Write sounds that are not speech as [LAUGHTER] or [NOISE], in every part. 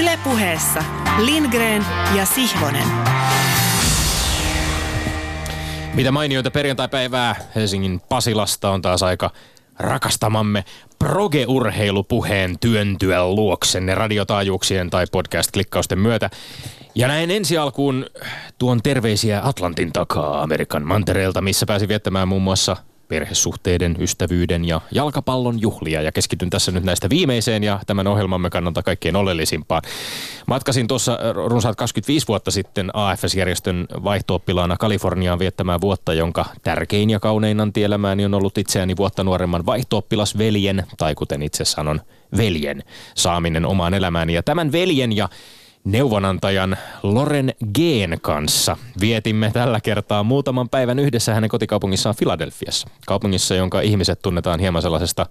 Ylepuheessa Lindgren ja Sihvonen. Mitä mainioita perjantaipäivää Helsingin Pasilasta on taas aika rakastamamme proge-urheilupuheen työntyä luoksenne radiotaajuuksien tai podcast-klikkausten myötä. Ja näin ensi alkuun tuon terveisiä Atlantin takaa Amerikan mantereelta, missä pääsi viettämään muun muassa perhesuhteiden, ystävyyden ja jalkapallon juhlia. Ja keskityn tässä nyt näistä viimeiseen ja tämän ohjelmamme kannalta kaikkein oleellisimpaan. Matkasin tuossa äh, runsaat 25 vuotta sitten AFS-järjestön vaihtooppilaana Kaliforniaan viettämään vuotta, jonka tärkein ja kaunein antielämääni on ollut itseäni vuotta nuoremman vaihtooppilasveljen, tai kuten itse sanon, veljen saaminen omaan elämääni. Ja tämän veljen ja neuvonantajan Loren Geen kanssa vietimme tällä kertaa muutaman päivän yhdessä hänen kotikaupungissaan Filadelfiassa. Kaupungissa, jonka ihmiset tunnetaan hieman sellaisesta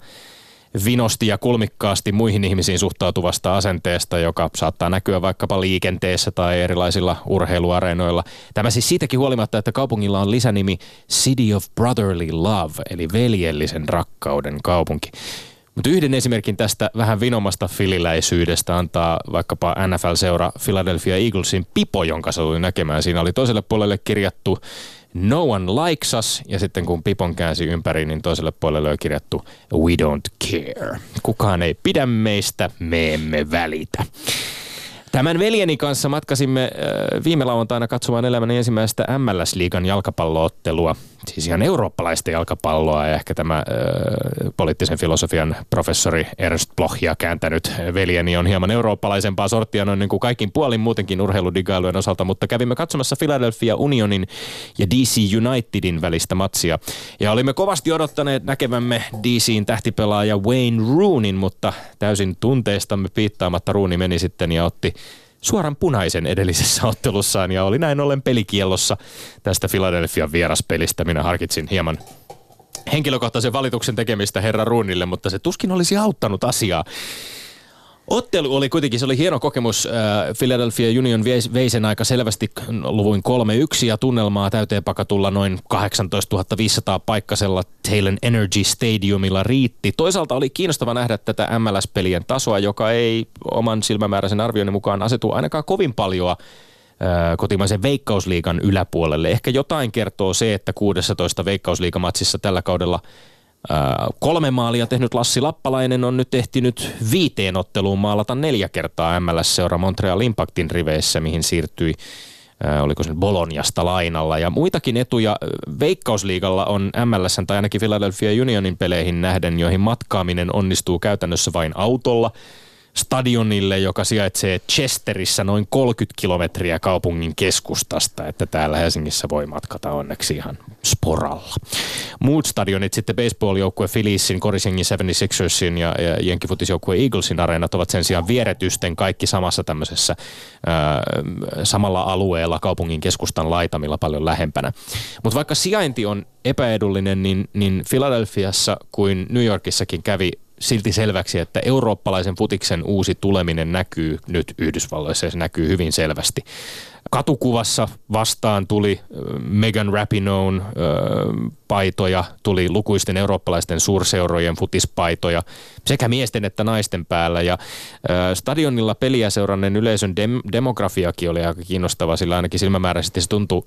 vinosti ja kulmikkaasti muihin ihmisiin suhtautuvasta asenteesta, joka saattaa näkyä vaikkapa liikenteessä tai erilaisilla urheiluareenoilla. Tämä siis siitäkin huolimatta, että kaupungilla on lisänimi City of Brotherly Love, eli veljellisen rakkauden kaupunki. Mutta yhden esimerkin tästä vähän vinomasta fililäisyydestä antaa vaikkapa NFL-seura Philadelphia Eaglesin pipo, jonka tuli näkemään. Siinä oli toiselle puolelle kirjattu No one likes us, ja sitten kun Pipon käänsi ympäri, niin toiselle puolelle oli kirjattu We don't care. Kukaan ei pidä meistä, me emme välitä. Tämän veljeni kanssa matkasimme äh, viime lauantaina katsomaan elämäni ensimmäistä MLS-liigan jalkapalloottelua, siis ihan eurooppalaista jalkapalloa ja ehkä tämä äh, poliittisen filosofian professori Ernst Blochia kääntänyt veljeni on hieman eurooppalaisempaa sorttia noin niin kuin kaikin puolin muutenkin urheiludigailujen osalta, mutta kävimme katsomassa Philadelphia Unionin ja DC Unitedin välistä matsia. Ja olimme kovasti odottaneet näkevämme DCin tähtipelaaja Wayne Roonin, mutta täysin tunteestamme piittaamatta Rooney meni sitten ja otti suoran punaisen edellisessä ottelussaan ja oli näin ollen pelikiellossa tästä Philadelphian vieraspelistä. Minä harkitsin hieman henkilökohtaisen valituksen tekemistä herra Ruunille, mutta se tuskin olisi auttanut asiaa. Ottelu oli kuitenkin, se oli hieno kokemus. Äh, Philadelphia Union vei sen aika selvästi luvuin 3-1 ja tunnelmaa täyteen pakatulla noin 18 500 paikkasella Taylor Energy Stadiumilla riitti. Toisaalta oli kiinnostava nähdä tätä MLS-pelien tasoa, joka ei oman silmämääräisen arvioinnin mukaan asetu ainakaan kovin paljon äh, kotimaisen veikkausliigan yläpuolelle. Ehkä jotain kertoo se, että 16 veikkausliigamatsissa tällä kaudella – Kolme maalia tehnyt Lassi Lappalainen on nyt ehtinyt viiteen otteluun maalata neljä kertaa MLS-seura Montreal Impactin riveissä, mihin siirtyi oliko se Boloniasta lainalla. Ja muitakin etuja Veikkausliigalla on MLS tai ainakin Philadelphia Unionin peleihin nähden, joihin matkaaminen onnistuu käytännössä vain autolla – stadionille, joka sijaitsee Chesterissä noin 30 kilometriä kaupungin keskustasta, että täällä Helsingissä voi matkata onneksi ihan sporalla. Muut stadionit sitten baseball-joukkue Philiesin, Korisengin 76ersin ja, ja jenkifutisjoukkue Eaglesin areenat ovat sen sijaan vieretysten kaikki samassa tämmöisessä ää, samalla alueella kaupungin keskustan laitamilla paljon lähempänä. Mutta vaikka sijainti on epäedullinen, niin, niin Philadelphiassa kuin New Yorkissakin kävi silti selväksi, että eurooppalaisen futiksen uusi tuleminen näkyy nyt Yhdysvalloissa ja se näkyy hyvin selvästi. Katukuvassa vastaan tuli Megan Rapinoe'n paitoja, tuli lukuisten eurooppalaisten suurseurojen futispaitoja sekä miesten että naisten päällä. Ja stadionilla peliä seuranneen yleisön dem- demografiakin oli aika kiinnostava, sillä ainakin silmämääräisesti se tuntui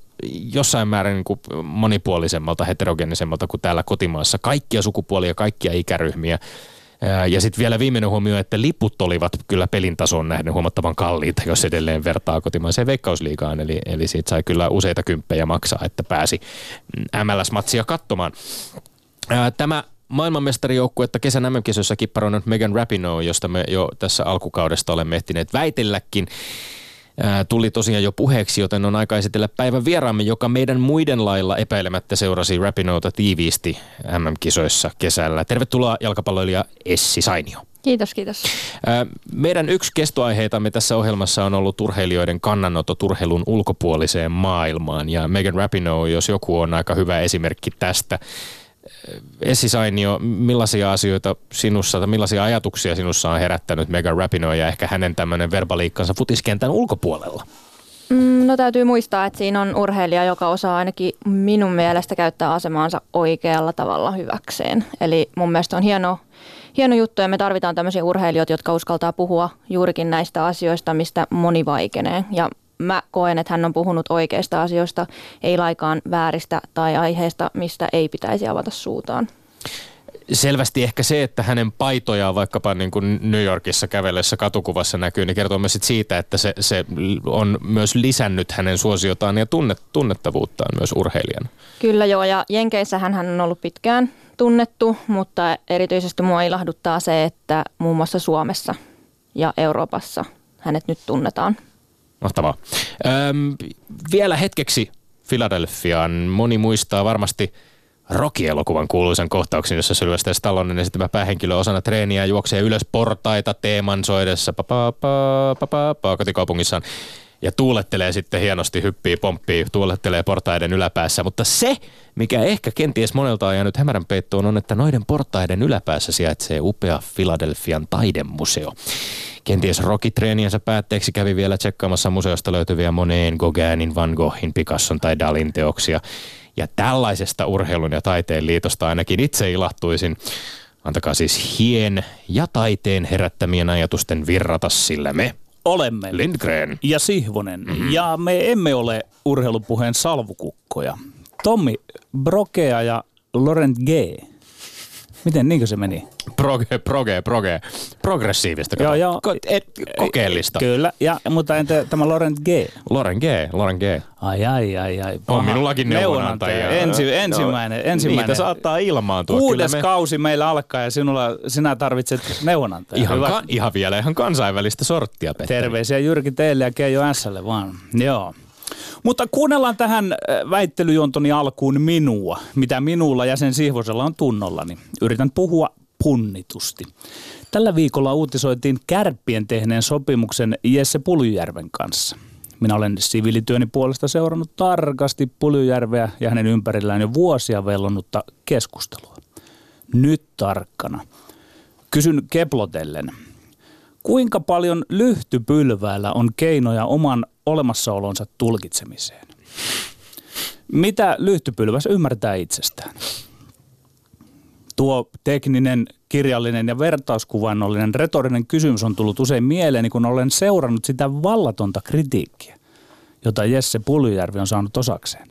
jossain määrin niin kuin monipuolisemmalta, heterogenisemmalta kuin täällä kotimaassa. Kaikkia sukupuolia, kaikkia ikäryhmiä ja sitten vielä viimeinen huomio, että liput olivat kyllä pelin tasoon nähden huomattavan kalliita, jos edelleen vertaa kotimaiseen veikkausliigaan. Eli, eli siitä sai kyllä useita kymppejä maksaa, että pääsi MLS-matsia katsomaan. Tämä maailmanmestarijoukkuetta kesän MM-kisoissa kipparoinut Megan Rapinoe, josta me jo tässä alkukaudesta olemme ehtineet väitelläkin tuli tosiaan jo puheeksi, joten on aika esitellä päivän vieraamme, joka meidän muiden lailla epäilemättä seurasi Rapinouta tiiviisti MM-kisoissa kesällä. Tervetuloa jalkapalloilija Essi Sainio. Kiitos, kiitos. Meidän yksi kestoaiheitamme tässä ohjelmassa on ollut urheilijoiden kannanotot urheilun ulkopuoliseen maailmaan. Ja Megan Rapinoe, jos joku on aika hyvä esimerkki tästä. Essi Sainio, millaisia asioita sinussa tai millaisia ajatuksia sinussa on herättänyt Megan Rapinoe ja ehkä hänen tämmöinen verbaliikkansa futiskentän ulkopuolella? Mm, No täytyy muistaa, että siinä on urheilija, joka osaa ainakin minun mielestä käyttää asemaansa oikealla tavalla hyväkseen. Eli mun mielestä on hieno, hieno juttu ja me tarvitaan tämmöisiä urheilijoita, jotka uskaltaa puhua juurikin näistä asioista, mistä moni vaikenee. Ja mä koen, että hän on puhunut oikeista asioista, ei laikaan vääristä tai aiheesta, mistä ei pitäisi avata suutaan selvästi ehkä se, että hänen paitojaan vaikkapa niin kuin New Yorkissa kävellessä katukuvassa näkyy, niin kertoo myös siitä, että se, se on myös lisännyt hänen suosiotaan ja tunnet, tunnettavuuttaan myös urheilijana. Kyllä joo, ja Jenkeissä hän on ollut pitkään tunnettu, mutta erityisesti mua ilahduttaa se, että muun muassa Suomessa ja Euroopassa hänet nyt tunnetaan. Mahtavaa. Öm, vielä hetkeksi Filadelfiaan. Moni muistaa varmasti – Rocky-elokuvan kuuluisen kohtauksen, jossa Sylvester Stallone esittämä päähenkilö osana treeniä juoksee ylös portaita teeman soidessa pa, pa, pa, pa, pa, kotikaupungissaan ja tuulettelee sitten hienosti, hyppii, pomppii, tuulettelee portaiden yläpäässä. Mutta se, mikä ehkä kenties monelta on jäänyt hämärän peittoon, on, että noiden portaiden yläpäässä sijaitsee upea Filadelfian taidemuseo. Kenties rokitreeniensä päätteeksi kävi vielä tsekkaamassa museosta löytyviä moneen Gauguinin, Van Goghin, Picasson tai Dalin teoksia. Ja tällaisesta urheilun ja taiteen liitosta ainakin itse ilahtuisin. Antakaa siis hien ja taiteen herättämien ajatusten virrata, sillä me olemme Lindgren ja Sihvonen. Mm-hmm. Ja me emme ole urheilupuheen salvukukkoja. Tommi Brokea ja Laurent G Miten, niinkö se meni? Proge, proge, proge. Progressiivista. Kato. Joo, joo. Ko- et, kokeellista. Kyllä, ja, mutta entä tämä Laurent G? Laurent G, Laurent G. Ai, ai, ai, ai. On minullakin neuvonantaja. Ensi, ensimmäinen, no, ensimmäinen. Niitä saattaa ilmaantua. Kuudes me... kausi meillä alkaa ja sinulla, sinä tarvitset neuvonantajaa. Ihan, ka- ihan vielä ihan kansainvälistä sorttia, Petteri. Terveisiä Jyrki teille ja Keijo Sälle vaan. Joo. Mutta kuunnellaan tähän äh, väittelyjontoni alkuun minua, mitä minulla ja sen Sihvosella on tunnollani. Yritän puhua punnitusti. Tällä viikolla uutisoitiin kärppien tehneen sopimuksen Jesse Puljujärven kanssa. Minä olen siviilityöni puolesta seurannut tarkasti Puljujärveä ja hänen ympärillään jo vuosia vellonutta keskustelua. Nyt tarkkana. Kysyn keplotellen. Kuinka paljon lyhtypylväällä on keinoja oman olemassaolonsa tulkitsemiseen. Mitä lyhtypylväs ymmärtää itsestään? Tuo tekninen, kirjallinen ja vertauskuvannollinen retorinen kysymys on tullut usein mieleeni, kun olen seurannut sitä vallatonta kritiikkiä, jota Jesse Puljujärvi on saanut osakseen.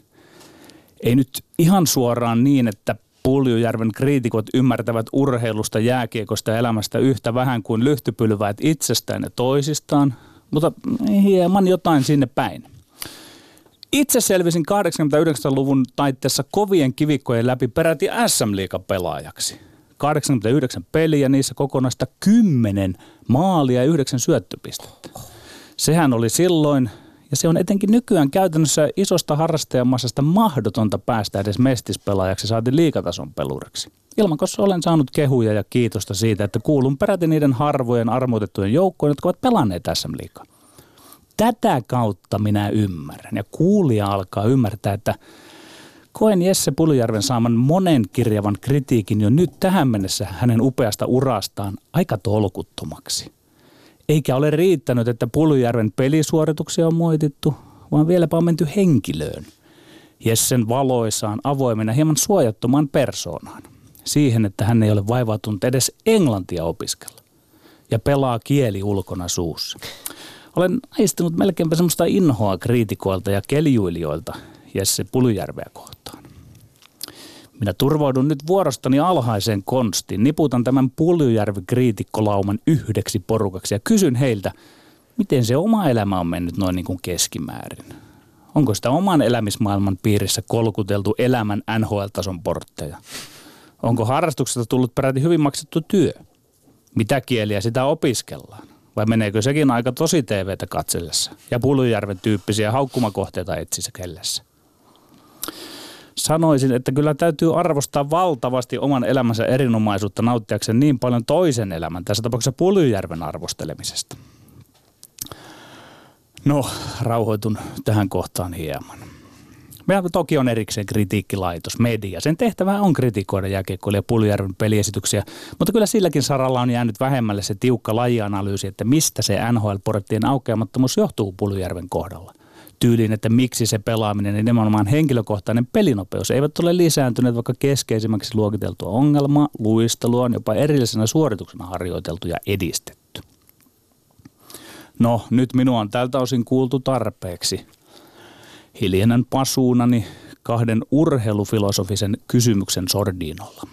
Ei nyt ihan suoraan niin, että Puljujärven kriitikot ymmärtävät urheilusta, jääkiekosta ja elämästä yhtä vähän kuin lyhtypylväät itsestään ja toisistaan, mutta hieman jotain sinne päin. Itse selvisin 89-luvun taitteessa kovien kivikkojen läpi peräti sm pelaajaksi. 89 peliä, niissä kokonaista 10 maalia ja 9 syöttöpistettä. Sehän oli silloin, ja se on etenkin nykyään käytännössä isosta harrastajamassasta mahdotonta päästä edes mestispelaajaksi saati liikatason peluriksi. Ilmakossa olen saanut kehuja ja kiitosta siitä, että kuulun peräti niiden harvojen armoitettujen joukkojen, jotka ovat pelanneet SM Liikaa. Tätä kautta minä ymmärrän ja kuulija alkaa ymmärtää, että koen Jesse Puljärven saaman monen kirjavan kritiikin jo nyt tähän mennessä hänen upeasta urastaan aika tolkuttomaksi. Eikä ole riittänyt, että Puljärven pelisuorituksia on moitittu, vaan vieläpä on menty henkilöön. Jessen valoisaan, avoimena, hieman suojattomaan persoonaan – siihen, että hän ei ole vaivautunut edes englantia opiskella ja pelaa kieli ulkona suussa. Olen aistinut melkeinpä semmoista inhoa kriitikoilta ja keljuilijoilta Jesse Pulyjärveä kohtaan. Minä turvaudun nyt vuorostani alhaiseen konstiin, niputan tämän Pulyjärvi-kriitikkolauman yhdeksi porukaksi ja kysyn heiltä, miten se oma elämä on mennyt noin niin kuin keskimäärin. Onko sitä oman elämismaailman piirissä kolkuteltu elämän NHL-tason portteja? Onko harrastuksesta tullut peräti hyvin maksettu työ? Mitä kieliä sitä opiskellaan? Vai meneekö sekin aika tosi TVtä katsellessa ja Pulujärven tyyppisiä haukkumakohteita etsissä kellessä? Sanoisin, että kyllä täytyy arvostaa valtavasti oman elämänsä erinomaisuutta nauttiakseen niin paljon toisen elämän, tässä tapauksessa Pulyjärven arvostelemisesta. No, rauhoitun tähän kohtaan hieman. Meillä toki on erikseen kritiikkilaitos, media. Sen tehtävä on kritikoida jääkiekkoilija Puljärven peliesityksiä, mutta kyllä silläkin saralla on jäänyt vähemmälle se tiukka lajianalyysi, että mistä se NHL-porttien aukeamattomuus johtuu Puljärven kohdalla. Tyyliin, että miksi se pelaaminen ja nimenomaan henkilökohtainen pelinopeus eivät ole lisääntyneet, vaikka keskeisimmäksi luokiteltua ongelmaa, luistelua on jopa erillisenä suorituksena harjoiteltu ja edistetty. No, nyt minua on tältä osin kuultu tarpeeksi. Hiljainen pasuunani kahden urheilufilosofisen kysymyksen sordiinolla.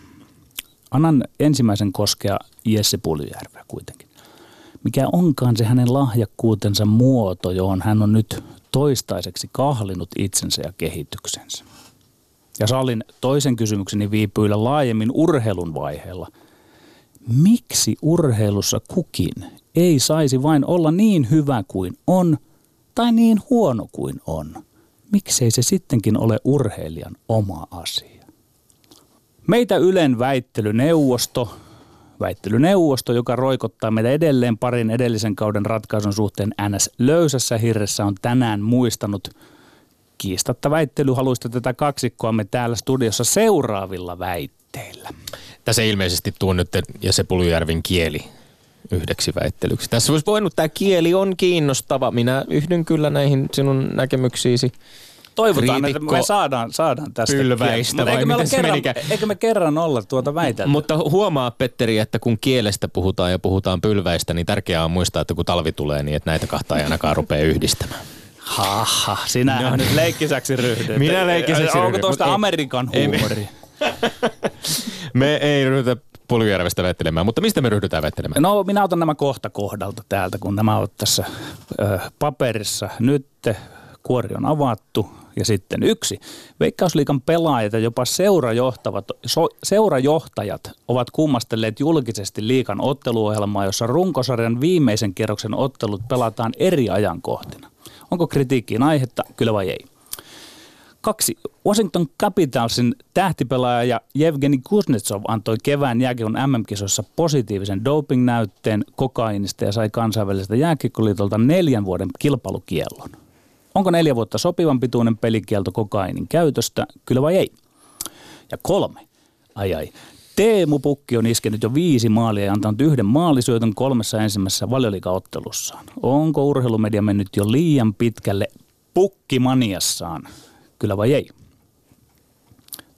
Annan ensimmäisen koskea Jesse Puljärveä kuitenkin. Mikä onkaan se hänen lahjakkuutensa muoto, johon hän on nyt toistaiseksi kahlinut itsensä ja kehityksensä? Ja sallin toisen kysymykseni viipyillä laajemmin urheilun vaiheella. Miksi urheilussa kukin ei saisi vain olla niin hyvä kuin on tai niin huono kuin on? Miksei se sittenkin ole urheilijan oma asia? Meitä Ylen väittelyneuvosto, väittelyneuvosto, joka roikottaa meitä edelleen parin edellisen kauden ratkaisun suhteen NS löysässä hirressä, on tänään muistanut kiistatta väittelyhaluista tätä kaksikkoamme täällä studiossa seuraavilla väitteillä. Tässä ilmeisesti tuo nyt ja se Puljärvin kieli yhdeksi väittelyksi. Tässä voisi voinut, tämä kieli on kiinnostava. Minä yhdyn kyllä näihin sinun näkemyksiisi. Toivotaan, Kriitikko että me saadaan, saadaan tästä. Pylväistä vai eikö me, miten kerran, menikään? eikö me kerran olla tuota väitelty? Mutta huomaa, Petteri, että kun kielestä puhutaan ja puhutaan pylväistä, niin tärkeää on muistaa, että kun talvi tulee, niin että näitä kahta ei ainakaan rupea yhdistämään. Haha, sinä no. nyt leikkisäksi ryhdyt. Minä leikkisäksi Onko tuosta Amerikan huumori? [LAUGHS] Me ei ryhdytä Puljärvestä väittelemään, mutta mistä me ryhdytään väittelemään? No minä otan nämä kohta kohdalta täältä, kun nämä ovat tässä ö, paperissa. Nyt kuori on avattu. Ja sitten yksi. Veikkausliikan pelaajat ja jopa seurajohtavat, so, seurajohtajat ovat kummastelleet julkisesti liikan otteluohjelmaa, jossa runkosarjan viimeisen kierroksen ottelut pelataan eri ajankohtina. Onko kritiikkiin aihetta, kyllä vai ei? Kaksi. Washington Capitalsin tähtipelaaja Evgeni Kuznetsov antoi kevään jääkiekon MM-kisoissa positiivisen doping-näytteen kokainista ja sai kansainväliseltä jääkiekkoliitolta neljän vuoden kilpailukiellon. Onko neljä vuotta sopivan pituinen pelikielto kokainin käytöstä, kyllä vai ei? Ja kolme. Ai ai. Teemu Pukki on iskenyt jo viisi maalia ja antanut yhden maalisyötön kolmessa ensimmäisessä valioliigaottelussaan. Onko urheilumedia mennyt jo liian pitkälle pukkimaniassaan? Kyllä vai ei?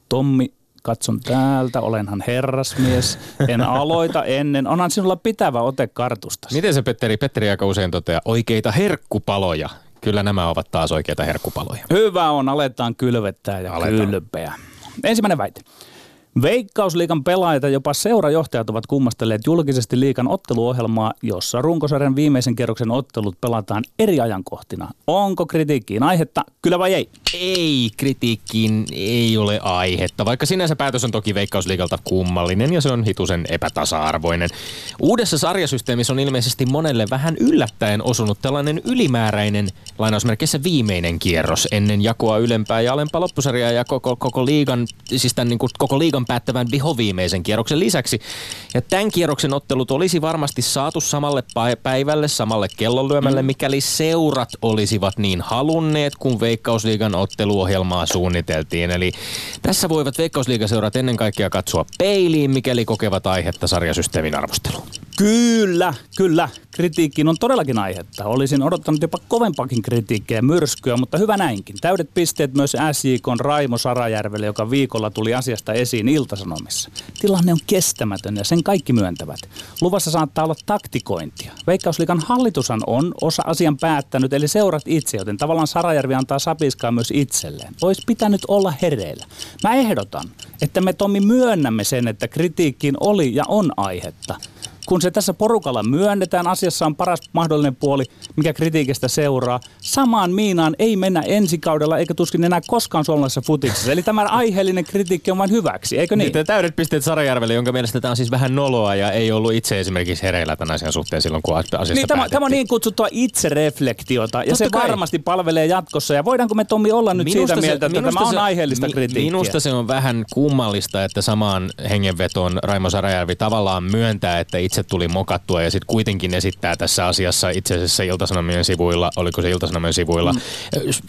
Tommi, katson täältä, olenhan herrasmies. En aloita ennen. Onhan sinulla pitävä ote kartusta. Miten se Petteri? Petteri aika usein toteaa oikeita herkkupaloja. Kyllä nämä ovat taas oikeita herkkupaloja. Hyvä on, aletaan kylvettää ja Aletaan. kylpeä. Ensimmäinen väite. Veikkausliikan pelaajat ja jopa seurajohtajat ovat kummastelleet julkisesti liikan otteluohjelmaa, jossa runkosarjan viimeisen kerroksen ottelut pelataan eri ajankohtina. Onko kritiikkiin aihetta, kyllä vai ei? Ei, kritiikkiin ei ole aihetta, vaikka sinänsä päätös on toki Veikkausliigalta kummallinen ja se on hitusen epätasa-arvoinen. Uudessa sarjasysteemissä on ilmeisesti monelle vähän yllättäen osunut tällainen ylimääräinen lainausmerkeissä viimeinen kierros ennen jakoa ylempää ja alempaa loppusarjaa ja koko, koko liigan, siis tämän niin kuin koko liigan päättävän vihoviimeisen kierroksen lisäksi. Ja tämän kierroksen ottelut olisi varmasti saatu samalle päivälle, samalle kellonlyömälle, mikäli seurat olisivat niin halunneet, kun Veikkausliigan otteluohjelmaa suunniteltiin. Eli tässä voivat Veikkausliigaseurat ennen kaikkea katsoa peiliin, mikäli kokevat aihetta sarjasysteemin arvosteluun. Kyllä, kyllä. Kritiikkiin on todellakin aihetta. Olisin odottanut jopa kovempaakin kritiikkiä myrskyä, mutta hyvä näinkin. Täydet pisteet myös SJKn Raimo Sarajärvelle, joka viikolla tuli asiasta esiin Iltasanomissa. Tilanne on kestämätön ja sen kaikki myöntävät. Luvassa saattaa olla taktikointia. Veikkausliikan hallitushan on osa asian päättänyt, eli seurat itse, joten tavallaan Sarajärvi antaa sapiskaa myös itselleen. Olisi pitänyt olla hereillä. Mä ehdotan, että me Tommi myönnämme sen, että kritiikkiin oli ja on aihetta kun se tässä porukalla myönnetään, asiassa on paras mahdollinen puoli, mikä kritiikistä seuraa. Samaan miinaan ei mennä ensi kaudella eikä tuskin enää koskaan suomalaisessa futiksessa. Eli tämä aiheellinen kritiikki on vain hyväksi, eikö niin? Niin. Täydet pisteet Sarajärvelle, jonka mielestä tämä on siis vähän noloa ja ei ollut itse esimerkiksi hereillä tämän asian suhteen silloin, kun asiasta Niin, tämä, päätettiin. tämä on niin kutsuttua itsereflektiota ja Totta se kai. varmasti palvelee jatkossa. Ja voidaanko me Tommi olla nyt siitä mieltä, että tämä on aiheellista mi- kritiikkiä? Minusta se on vähän kummallista, että samaan hengenvetoon Raimo Sarajärvi tavallaan myöntää, että itse itse tuli mokattua ja sitten kuitenkin esittää tässä asiassa itse asiassa Iltasanomien sivuilla, oliko se Iltasanomien sivuilla, mm.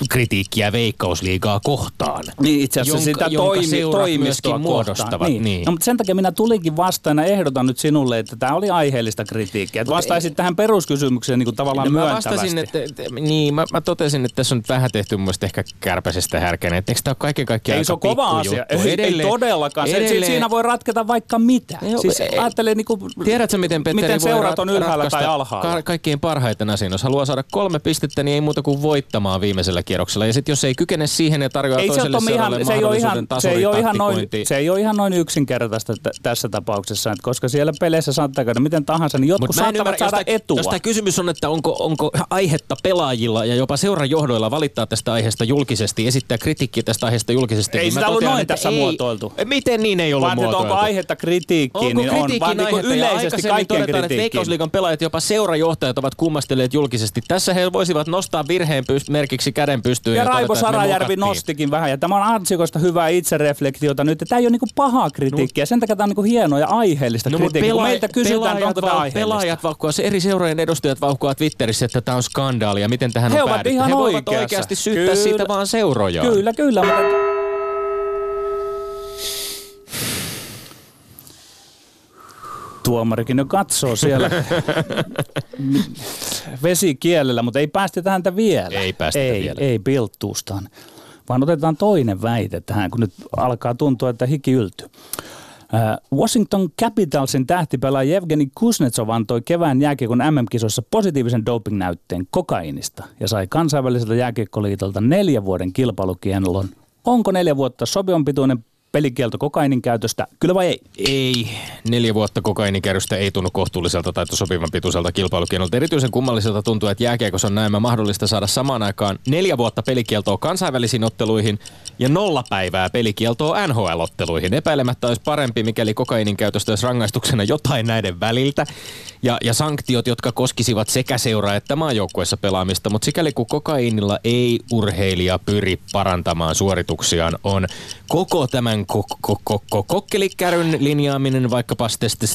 kritiikkiä Veikkausliigaa kohtaan. Niin itse asiassa jonka, sitä toimi, toimistoa muodostavat. Niin. niin. No, mutta sen takia minä tulinkin vastaan ja ehdotan nyt sinulle, että tämä oli aiheellista kritiikkiä. Että vastaisit ei, tähän peruskysymykseen niin kuin tavallaan no, myöntävästi. Mä vastasin, että, niin, mä, mä totesin, että tässä on vähän tehty mun ehkä kärpäisestä härkänä. Että eikö tämä ole kaiken kaikkiaan Ei se ole kova asia. Ei, edelleen, ei todellakaan. Edelleen, siinä voi ratketa vaikka mitä. Joo, siis ei, ajattelee niin kuin, Tiedätkö, miten Petteri miten seurat on ylhäällä tai alhaalla? Ka- kaikkein parhaiten asiin. Jos haluaa saada kolme pistettä, niin ei muuta kuin voittamaan viimeisellä kierroksella. Ja sitten jos ei kykene siihen ja tarjoaa ei toiselle se, ihan, se ei ole ihan, se ei ole ihan noin, se ei ole ihan noin yksinkertaista t- tässä tapauksessa, että koska siellä peleissä saattaa käydä miten tahansa, niin jotkut saattavat ymmärrä, saada jos etua. Jos tämä kysymys on, että onko, onko aihetta pelaajilla ja jopa seuran johdoilla valittaa tästä aiheesta julkisesti, esittää kritiikkiä tästä aiheesta julkisesti. Ei niin sitä ollut noin tässä ei, muotoiltu. Miten niin ei ollut Vaan muotoiltu? onko aihetta kritiikkiin, niin on vaan niin yleisesti kaikkien todetaan, että Veikkausliigan pelaajat, jopa seurajohtajat ovat kummastelleet julkisesti. Tässä he voisivat nostaa virheen pyst- merkiksi käden pystyyn. Ja, ja Raivo Sarajärvi nostikin vähän. Ja tämä on ansikoista hyvää itsereflektiota nyt. Tämä ei ole niinku pahaa kritiikkiä. No. Sen takia tämä on niinku hienoa ja aiheellista no, kritiikkiä. Pelaa- Meiltä kysytään, pelaajat, onko tämä aiheellista. Pelaajat vauhkoa, se eri seurojen edustajat vauhkoa Twitterissä, että tämä on skandaali ja miten tähän he on päädytty. Ihan he voivat oikeasti syyttää kyllä, siitä vaan seurojaa. Kyllä, kyllä. Mutta tuomarikin jo katsoo siellä [LAUGHS] vesikielellä, mutta ei päästetä häntä vielä. Ei päästetä ei, vielä. Ei pilttuustaan, vaan otetaan toinen väite tähän, kun nyt alkaa tuntua, että hiki yltyy. Washington Capitalsin tähtipelaaja Evgeni Kuznetsov antoi kevään jääkiekon MM-kisoissa positiivisen dopingnäytteen kokainista ja sai kansainväliseltä jääkiekkoliitolta neljän vuoden kilpailukienlon. Onko neljä vuotta sopivan pituinen pelikielto kokainin käytöstä, kyllä vai ei? Ei. Neljä vuotta kokainikäytöstä ei tunnu kohtuulliselta tai sopivan pituiselta kilpailukielolta. Erityisen kummalliselta tuntuu, että jääkiekossa on näemmä mahdollista saada samaan aikaan neljä vuotta pelikieltoa kansainvälisiin otteluihin ja nolla päivää pelikieltoa NHL-otteluihin. Epäilemättä olisi parempi, mikäli kokainin käytöstä olisi rangaistuksena jotain näiden väliltä ja, ja sanktiot, jotka koskisivat sekä seuraa että maajoukkueessa pelaamista. Mutta sikäli kun kokainilla ei urheilija pyri parantamaan suorituksiaan, on koko tämän kokkelikäryn linjaaminen vaikkapa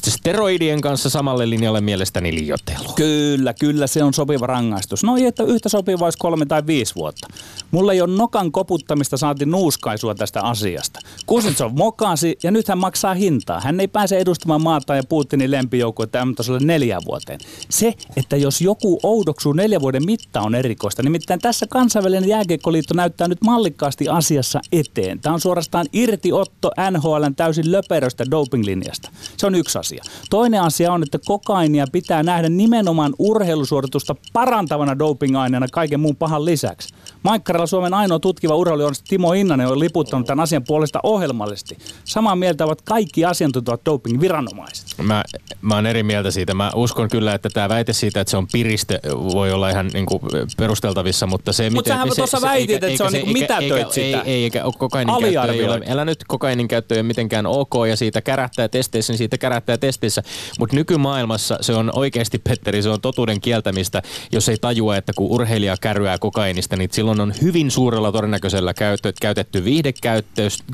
steroidien kanssa samalle linjalle mielestäni liiottelu. Kyllä, kyllä se on sopiva rangaistus. No ei, että yhtä sopiva olisi kolme tai viisi vuotta. Mulla ei ole nokan koputtamista saati nuuskaisua tästä asiasta. Kuznetsov mokasi ja nyt hän maksaa hintaa. Hän ei pääse edustamaan maata ja Putinin lempijoukkuetta M-tasolle neljään vuoteen. Se, että jos joku oudoksuu neljä vuoden mitta on erikoista. Nimittäin tässä kansainvälinen jääkiekkoliitto näyttää nyt mallikkaasti asiassa eteen. Tämä on suorastaan irtiotto NHLn täysin löperöstä dopinglinjasta. Se on yksi asia. Toinen asia on, että kokainia pitää nähdä nimenomaan urheilusuoritusta parantavana dopingaineena kaiken muun pahan lisäksi. Maikkaralla Suomen ainoa tutkiva urheilija Timo Innanen on liputtanut tämän asian puolesta ohjelmallisesti. Samaa mieltä ovat kaikki asiantuntevat doping-viranomaiset. Mä, mä oon eri mieltä siitä. Mä uskon kyllä, että tämä väite siitä, että se on piriste, voi olla ihan niin kuin perusteltavissa, mutta se... Mutta sähän tuossa väitit, eikä, että se on niin kuin mitätöit sitä. Ei, ei, eikä kokainin käyttö ei ole, älä nyt kokainin käyttö ei ole mitenkään ok ja siitä kärähtää testeissä, niin siitä kärähtää testeissä. Mutta nykymaailmassa se on oikeasti, Petteri, se on totuuden kieltämistä, jos ei tajua, että kun urheilija kärryää kokainista, niin silloin on hyvin suurella todennäköisellä käytetty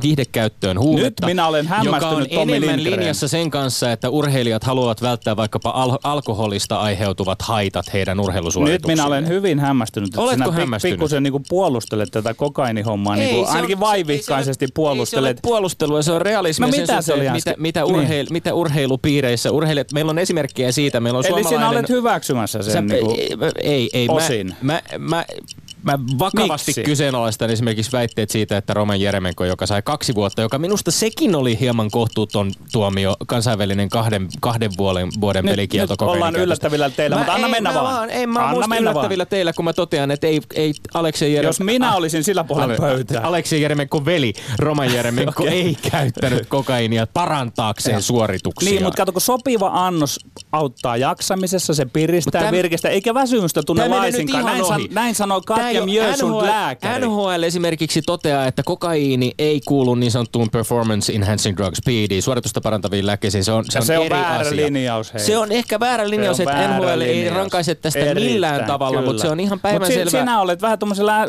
viihdekäyttöön huumetta, Nyt minä olen joka on Tommi enemmän Lindgren. linjassa sen kanssa, että urheilijat haluavat välttää vaikkapa al- alkoholista aiheutuvat haitat heidän urheilusuorituksiin. Nyt minä olen hyvin hämmästynyt, että Oletko sinä hämmästynyt? pikkusen niin puolustelet tätä kokainihommaa, niin kuin ainakin vaivihkaisesti puolustelet. Ei se ole puolustelua, se on realismia. No mitä se oli mitä, mitä, urheil, niin. mitä urheilupiireissä, urheilijat, meillä on esimerkkejä siitä, meillä on Eli suomalainen... sinä olet hyväksymässä sen Sä, niin kuin ei, ei, osin. Mä, mä, mä, Mä vakavasti Miksi? kyseenalaistan esimerkiksi väitteet siitä, että Roman Jeremenko, joka sai kaksi vuotta, joka minusta sekin oli hieman kohtuuton tuomio, kansainvälinen kahden, kahden vuoden, vuoden nyt, pelikielto nyt ollaan yllättävillä teillä, mä, mutta anna ei, mennä mä vaan. En mä anna mennä yllättävillä vaan. teillä, kun mä totean, että ei, ei Aleksei Jeremenko... Jos minä olisin sillä puolella Ale- pöytää. Aleksei Jeremenko veli, Roman Jeremenko [LAUGHS] Okei. ei käyttänyt kokainia parantaakseen suorituksia. Niin, mutta kato, kun sopiva annos auttaa jaksamisessa, se piristää, Mut täm- virkistää, eikä väsymystä tunne laisinkaan. Näin, san, näin sanoo Tää ei Jämjösun NHL, lääkäri. NHL esimerkiksi toteaa, että kokaiini ei kuulu niin sanottuun performance enhancing drug speediin, suoritusta parantaviin lääkkeisiin. Se on, se on, se on eri väärä asia. linjaus. Hei. Se on ehkä väärä linjaus, se että väärä NHL linjaus. ei rankaise tästä Erittäin, millään tavalla, kyllä. mutta se on ihan päivänselvä. Mutta sinä olet vähän,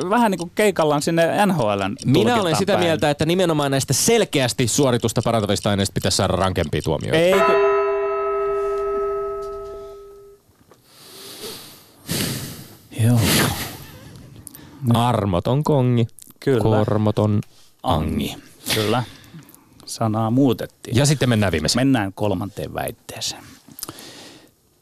vähän niin kuin keikallaan sinne NHL. Minä olen sitä päin. mieltä, että nimenomaan näistä selkeästi suoritusta parantavista aineista pitäisi saada rankempia tuomioita. Eikö... Joo. Armoton kongi, Kyllä. kormoton angi. Kyllä. Sanaa muutettiin. Ja sitten mennään viimeiseen. Mennään kolmanteen väitteeseen.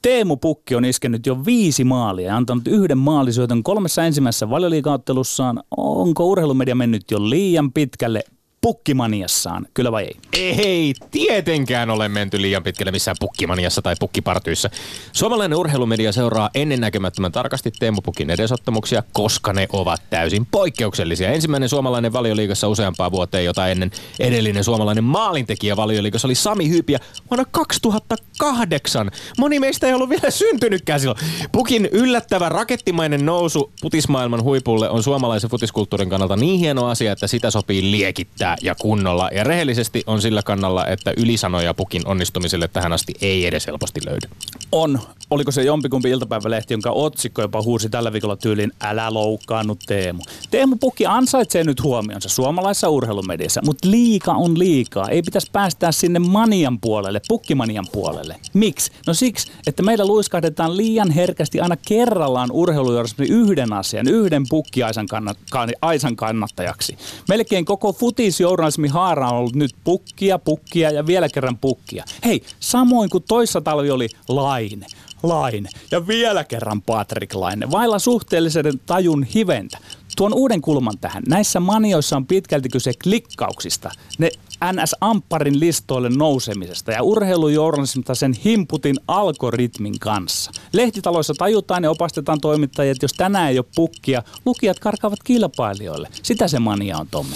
Teemu Pukki on iskenyt jo viisi maalia ja antanut yhden maalisyötön kolmessa ensimmäisessä valioliikaottelussaan. Onko urheilumedia mennyt jo liian pitkälle pukkimaniassaan, kyllä vai ei? Ei tietenkään ole menty liian pitkälle missään pukkimaniassa tai pukkipartyyssä. Suomalainen urheilumedia seuraa ennennäkemättömän tarkasti Teemu Pukin edesottamuksia, koska ne ovat täysin poikkeuksellisia. Ensimmäinen suomalainen valioliigassa useampaa vuoteen, jota ennen edellinen suomalainen maalintekijä valioliigassa oli Sami Hyypiä vuonna 2008. Moni meistä ei ollut vielä syntynytkään silloin. Pukin yllättävä rakettimainen nousu putismaailman huipulle on suomalaisen futiskulttuurin kannalta niin hieno asia, että sitä sopii liekittää ja kunnolla. Ja rehellisesti on sillä kannalla, että ylisanoja Pukin onnistumiselle tähän asti ei edes helposti löydy. On. Oliko se jompikumpi iltapäivälehti, jonka otsikko jopa huusi tällä viikolla tyyliin Älä loukkaannu Teemu. Teemu Pukki ansaitsee nyt huomionsa suomalaisessa urheilumediassa, mutta liika on liikaa. Ei pitäisi päästää sinne manian puolelle, pukkimanian puolelle. Miksi? No siksi, että meillä luiskahdetaan liian herkästi aina kerrallaan urheilujournalismin yhden asian, yhden pukkiaisan kannat, aisan kannattajaksi. Melkein koko futisjournalismin haara on ollut nyt pukkia, pukkia ja vielä kerran pukkia. Hei, samoin kuin toissa talvi oli Laine. Laine ja vielä kerran Patrick Laine, vailla suhteellisen tajun hiventä. Tuon uuden kulman tähän. Näissä manioissa on pitkälti kyse klikkauksista. Ne NS-ampparin listoille nousemisesta ja urheilujournalismista sen himputin algoritmin kanssa. Lehtitaloissa tajutaan ja opastetaan toimittajia, että jos tänään ei ole pukkia, lukijat karkaavat kilpailijoille. Sitä se mania on, Tommi.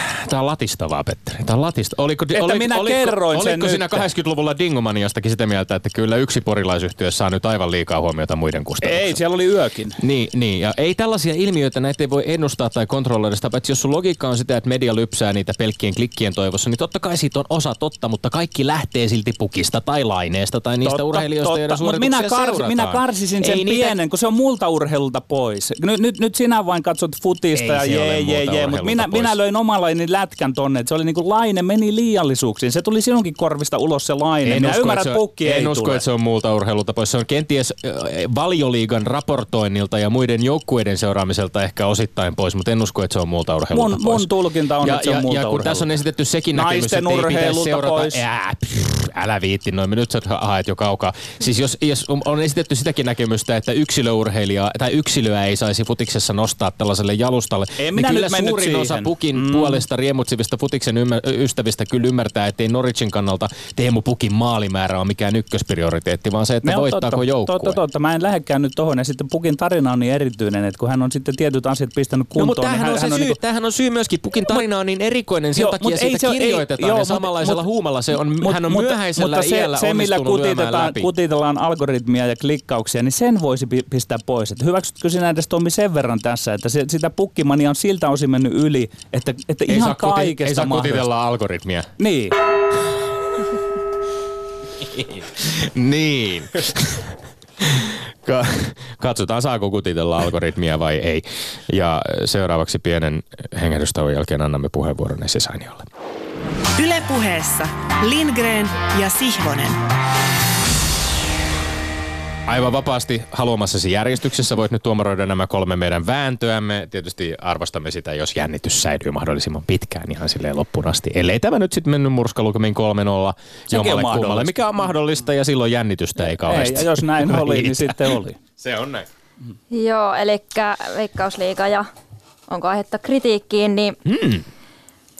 Tämä on latistavaa, Petteri. Tämä on latista. Oliko, Että oliko, minä oliko, kerroin oliko, sen oliko sinä nyt. 80-luvulla Dingomaniastakin sitä mieltä, että kyllä yksi porilaisyhtiö saa nyt aivan liikaa huomiota muiden kustannuksista? Ei, siellä oli yökin. Niin, niin, ja ei tällaisia ilmiöitä, näitä ei voi ennustaa tai kontrolloida sitä, paitsi jos sun logiikka on sitä, että media lypsää niitä pelkkien klikkien toivossa, niin totta kai siitä on osa totta, mutta kaikki lähtee silti pukista tai laineesta tai niistä Totta, urheilijoista, joiden totta. Mut minä, seurataan. minä karsisin sen Ei niitä... pienen, kun se on multa urheilulta pois. Nyt, nyt, nyt sinä vain katsot futista Ei ja jee, jee, jee, mutta minä, minä löin omalainen lätkän tonne, että se oli niinku laine meni liiallisuuksiin. Se tuli sinunkin korvista ulos se laine. En minä usko, ymmärrän, että se että on, pukki ei en usko, että se on muulta urheilulta pois. Se on kenties äh, valioliigan raportoinnilta ja muiden joukkueiden seuraamiselta ehkä osittain pois, mutta en usko, että se on muulta urheilulta Mun, pois. mun tulkinta on, ja, että se on ja, muulta ja kun urheilulta. tässä on esitetty sekin näkemys, että ei pitäisi seurata... pois. Ää, pff, älä viitti noin, nyt sä haet jo kaukaa. Siis jos, jos on esitetty sitäkin näkemystä, että yksilöurheilijaa tai yksilöä ei saisi futiksessa nostaa tällaiselle jalustalle, En niin minä kyllä suurin osa. Pukin mm. puolesta riemutsivista futiksen ymmär- ystävistä kyllä ymmärtää, ettei Norwichin kannalta Teemu Pukin maalimäärä on mikään ykkösprioriteetti, vaan se, että Ne on voittaako totta, joukkue. Totta, totta. Mä en lähdekään nyt tohon. Ja sitten Pukin tarina on niin erityinen, että kun hän on sitten tietyt asiat pistänyt kuntoon. No, mutta niin tämähän hän, on, se hän syy, niinku- tämähän on syy myöskin. Pukin tarina on niin erikoinen, sen Joo, takia mut ei siitä se ole- ei- kirjoitetaan joo, ja mut- samanlaisella mut- huumalla se on, hän on mutta- myöhäisellä mutta se, iällä se, millä kutitetaan, kutitellaan algoritmia ja klikkauksia, niin sen voisi pi- pistää pois. Että hyväksytkö sinä edes Tommi sen verran tässä, että se, sitä pukkimania on siltä osin mennyt yli, että, että ei ihan saa, kuti, kaikesta ei saa mahdollista. kutitella algoritmia. Niin. [LAUGHS] niin. [LAUGHS] Ka- Katsotaan, saako kutitella algoritmia vai ei. Ja seuraavaksi pienen hengähdystauon jälkeen annamme puheenvuoron Esi Sainiolle. Ylepuheessa Lindgren ja Sihvonen. Aivan vapaasti haluamassasi järjestyksessä voit nyt tuomaroida nämä kolme meidän vääntöämme. Tietysti arvostamme sitä, jos jännitys säilyy mahdollisimman pitkään ihan silleen loppuun asti. Ellei tämä nyt sitten mennyt murskalukemin 3-0 jommalle on kummalle, mahdollista. mikä on mahdollista ja silloin jännitystä ei Ei, kauheasti. ja jos näin [LAUGHS] oli, niin sitten oli. Se on näin. Joo, eli Veikkausliiga ja onko aihetta kritiikkiin, niin Hmm.